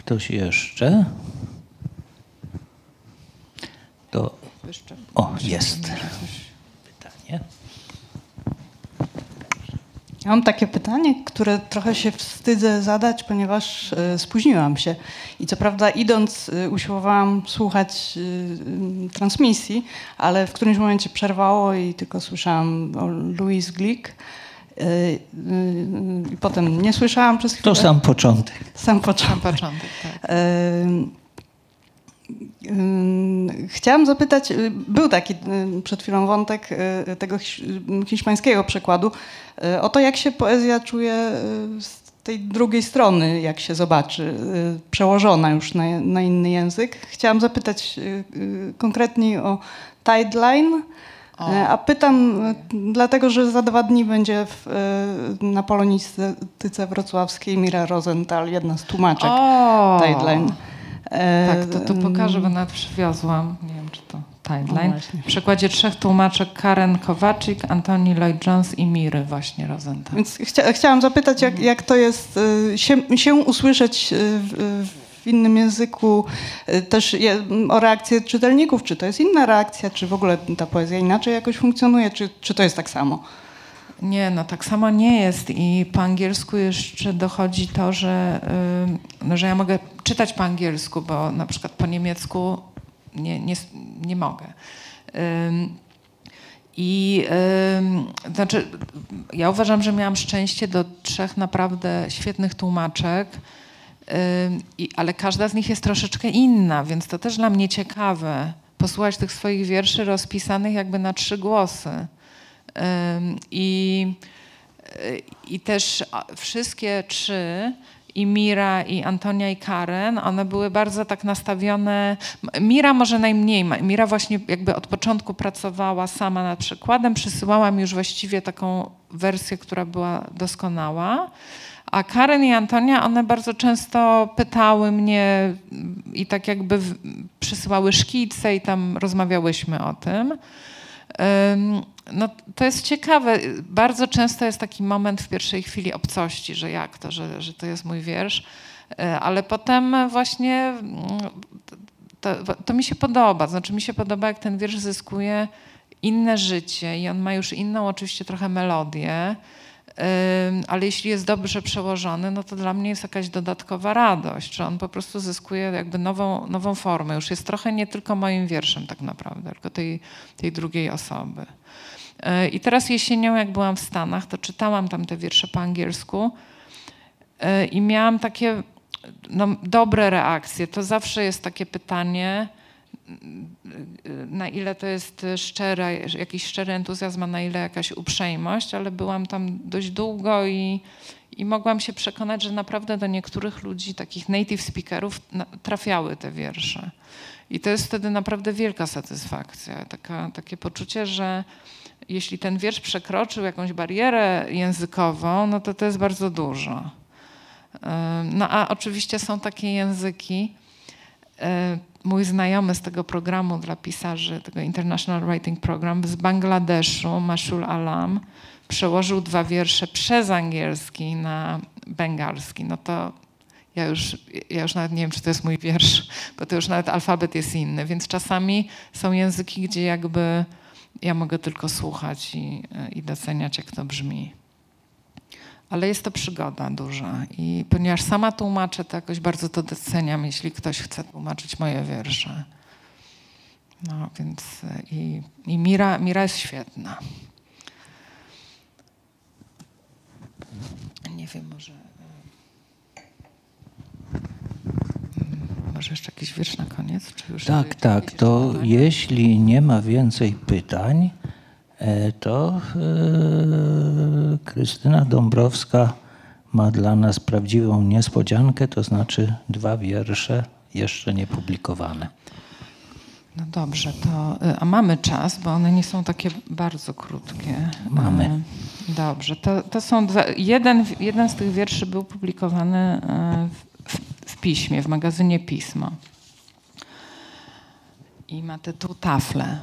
Ktoś jeszcze? To. O, jest. Pytanie. Ja mam takie pytanie, które trochę się wstydzę zadać, ponieważ e, spóźniłam się. I co prawda idąc e, usiłowałam słuchać e, transmisji, ale w którymś momencie przerwało i tylko słyszałam o Louise Glick. E, e, I potem nie słyszałam przez chwilę. To sam początek. Sam początek. początek, tak. Ym, Chciałam zapytać, y, był taki y, przed chwilą wątek y, tego hisz- y, hiszpańskiego przekładu, y, o to jak się poezja czuje y, z tej drugiej strony, jak się zobaczy, y, przełożona już na, na inny język. Chciałam zapytać y, y, konkretniej o Tideline, A pytam e, dlatego, że za dwa dni będzie w, e, na Polonistyce Wrocławskiej Mira Rosenthal, jedna z tłumaczek O! Tideline. E, Tak, to, to pokażę, bo nawet przywiozłam. Nie wiem, czy to Tideline. W przekładzie trzech tłumaczek Karen Kowaczyk, Antoni Lloyd-Jones i Miry właśnie Rosenthal. Więc chcia, chciałam zapytać, jak, jak to jest e, się, się usłyszeć e, w, w innym języku, e, też o reakcję czytelników, czy to jest inna reakcja, czy w ogóle ta poezja inaczej jakoś funkcjonuje, czy, czy to jest tak samo? Nie, no tak samo nie jest i po angielsku jeszcze dochodzi to, że, no, że ja mogę czytać po angielsku, bo na przykład po niemiecku nie, nie, nie mogę. Ym, I ym, znaczy, ja uważam, że miałam szczęście do trzech naprawdę świetnych tłumaczek. Ale każda z nich jest troszeczkę inna, więc to też dla mnie ciekawe posłuchać tych swoich wierszy rozpisanych jakby na trzy głosy. I, i też wszystkie trzy i Mira, i Antonia, i Karen, one były bardzo tak nastawione. Mira może najmniej. Mira właśnie jakby od początku pracowała sama nad przykładem. Przysyłała mi już właściwie taką wersję, która była doskonała. A Karen i Antonia, one bardzo często pytały mnie i tak jakby przysyłały szkice i tam rozmawiałyśmy o tym. No, to jest ciekawe. Bardzo często jest taki moment w pierwszej chwili obcości, że jak to, że, że to jest mój wiersz, e, ale potem właśnie mm, to, to mi się podoba. Znaczy mi się podoba, jak ten wiersz zyskuje inne życie i on ma już inną oczywiście trochę melodię ale jeśli jest dobrze przełożony, no to dla mnie jest jakaś dodatkowa radość, że on po prostu zyskuje jakby nową, nową formę. Już jest trochę nie tylko moim wierszem tak naprawdę, tylko tej, tej drugiej osoby. E, I teraz jesienią, jak byłam w Stanach, to czytałam tam te wiersze po angielsku e, i miałam takie no, dobre reakcje. To zawsze jest takie pytanie, na ile to jest szczere, jakiś szczery entuzjazm, a na ile jakaś uprzejmość, ale byłam tam dość długo i, i mogłam się przekonać, że naprawdę do niektórych ludzi, takich native speakerów, trafiały te wiersze. I to jest wtedy naprawdę wielka satysfakcja, taka, takie poczucie, że jeśli ten wiersz przekroczył jakąś barierę językową, no to to jest bardzo dużo. No a oczywiście są takie języki, mój znajomy z tego programu dla pisarzy, tego International Writing Program z Bangladeszu, Mashul Alam, przełożył dwa wiersze przez angielski na bengalski. No to ja już, ja już nawet nie wiem, czy to jest mój wiersz, bo to już nawet alfabet jest inny. Więc czasami są języki, gdzie jakby ja mogę tylko słuchać i, i doceniać, jak to brzmi ale jest to przygoda duża i ponieważ sama tłumaczę, to jakoś bardzo to doceniam, jeśli ktoś chce tłumaczyć moje wiersze. No więc i, i Mira, Mira jest świetna. Nie wiem, może... Może jeszcze jakiś wiersz na koniec? tak, tak. To jeśli nie ma więcej pytań, E, to e, Krystyna Dąbrowska ma dla nas prawdziwą niespodziankę, to znaczy dwa wiersze jeszcze niepublikowane. No dobrze, to, e, a mamy czas, bo one nie są takie bardzo krótkie. Mamy. Dobrze, to, to są dwa, jeden, jeden z tych wierszy był publikowany w, w piśmie, w magazynie Pismo. I ma tytuł Tafle.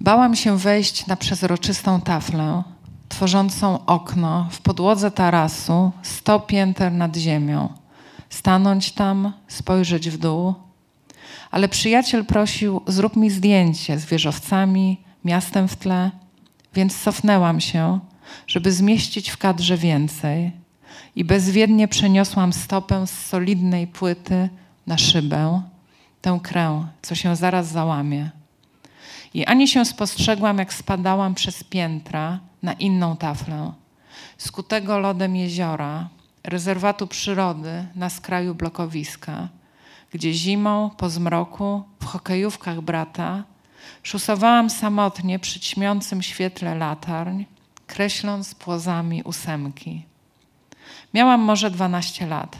Bałam się wejść na przezroczystą taflę, tworzącą okno w podłodze tarasu, sto pięter nad ziemią. Stanąć tam, spojrzeć w dół. Ale przyjaciel prosił, zrób mi zdjęcie z wieżowcami, miastem w tle, więc cofnęłam się, żeby zmieścić w kadrze więcej i bezwiednie przeniosłam stopę z solidnej płyty na szybę, tę krę, co się zaraz załamie. I ani się spostrzegłam, jak spadałam przez piętra na inną taflę. Skutego lodem jeziora, rezerwatu przyrody na skraju blokowiska, gdzie zimą, po zmroku, w hokejówkach brata, szusowałam samotnie przy ćmiącym świetle latarń, kreśląc płozami ósemki. Miałam może dwanaście lat.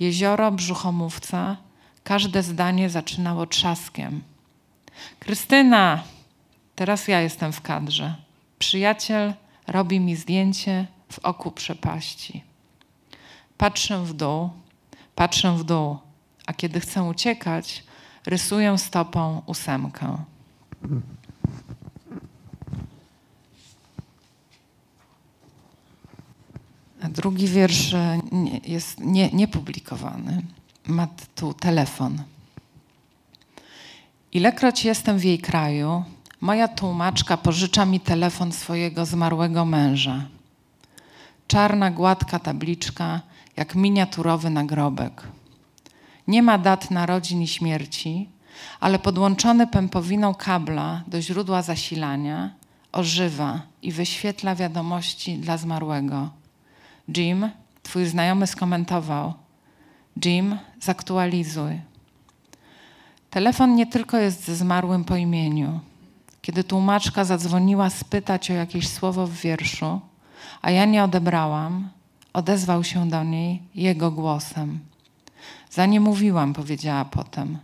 Jezioro, brzuchomówca, każde zdanie zaczynało trzaskiem – Krystyna, teraz ja jestem w kadrze. Przyjaciel robi mi zdjęcie w oku przepaści. Patrzę w dół, patrzę w dół, a kiedy chcę uciekać, rysuję stopą ósemkę. A drugi wiersz jest niepublikowany. Ma tu telefon. Ilekroć jestem w jej kraju, moja tłumaczka pożycza mi telefon swojego zmarłego męża. Czarna, gładka tabliczka, jak miniaturowy nagrobek. Nie ma dat narodzin i śmierci, ale podłączony pępowiną kabla do źródła zasilania ożywa i wyświetla wiadomości dla zmarłego. Jim, Twój znajomy skomentował: Jim, zaktualizuj. Telefon nie tylko jest ze zmarłym po imieniu. Kiedy tłumaczka zadzwoniła spytać o jakieś słowo w wierszu, a ja nie odebrałam, odezwał się do niej jego głosem. Za nie mówiłam, powiedziała potem.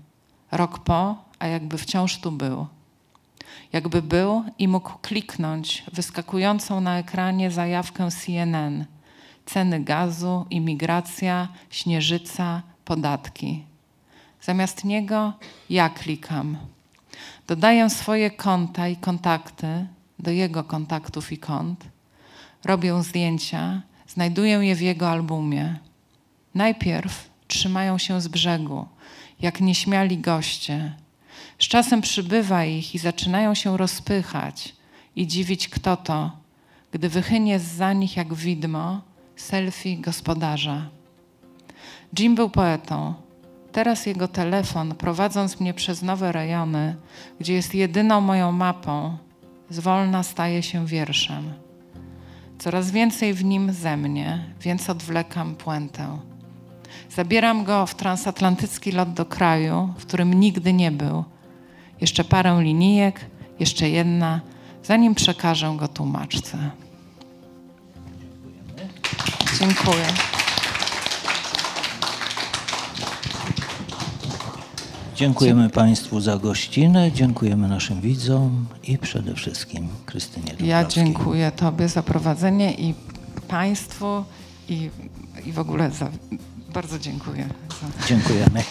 Rok po, a jakby wciąż tu był. Jakby był i mógł kliknąć wyskakującą na ekranie zajawkę CNN. Ceny gazu, imigracja, śnieżyca, podatki. Zamiast niego ja klikam. Dodaję swoje konta i kontakty do jego kontaktów i kont. Robię zdjęcia, znajduję je w jego albumie. Najpierw trzymają się z brzegu, jak nieśmiali goście. Z czasem przybywa ich i zaczynają się rozpychać i dziwić, kto to, gdy wychynie za nich jak widmo selfie gospodarza. Jim był poetą. Teraz jego telefon, prowadząc mnie przez nowe rejony, gdzie jest jedyną moją mapą, zwolna staje się wierszem. Coraz więcej w nim ze mnie, więc odwlekam puentę. Zabieram go w transatlantycki lot do kraju, w którym nigdy nie był. Jeszcze parę linijek, jeszcze jedna, zanim przekażę go tłumaczce. Dziękuję. Dziękujemy Państwu za gościnę, dziękujemy naszym widzom i przede wszystkim Krystynie Dąbrowskiej. Ja dziękuję Tobie za prowadzenie i Państwu i, i w ogóle za, bardzo dziękuję. Za... Dziękujemy.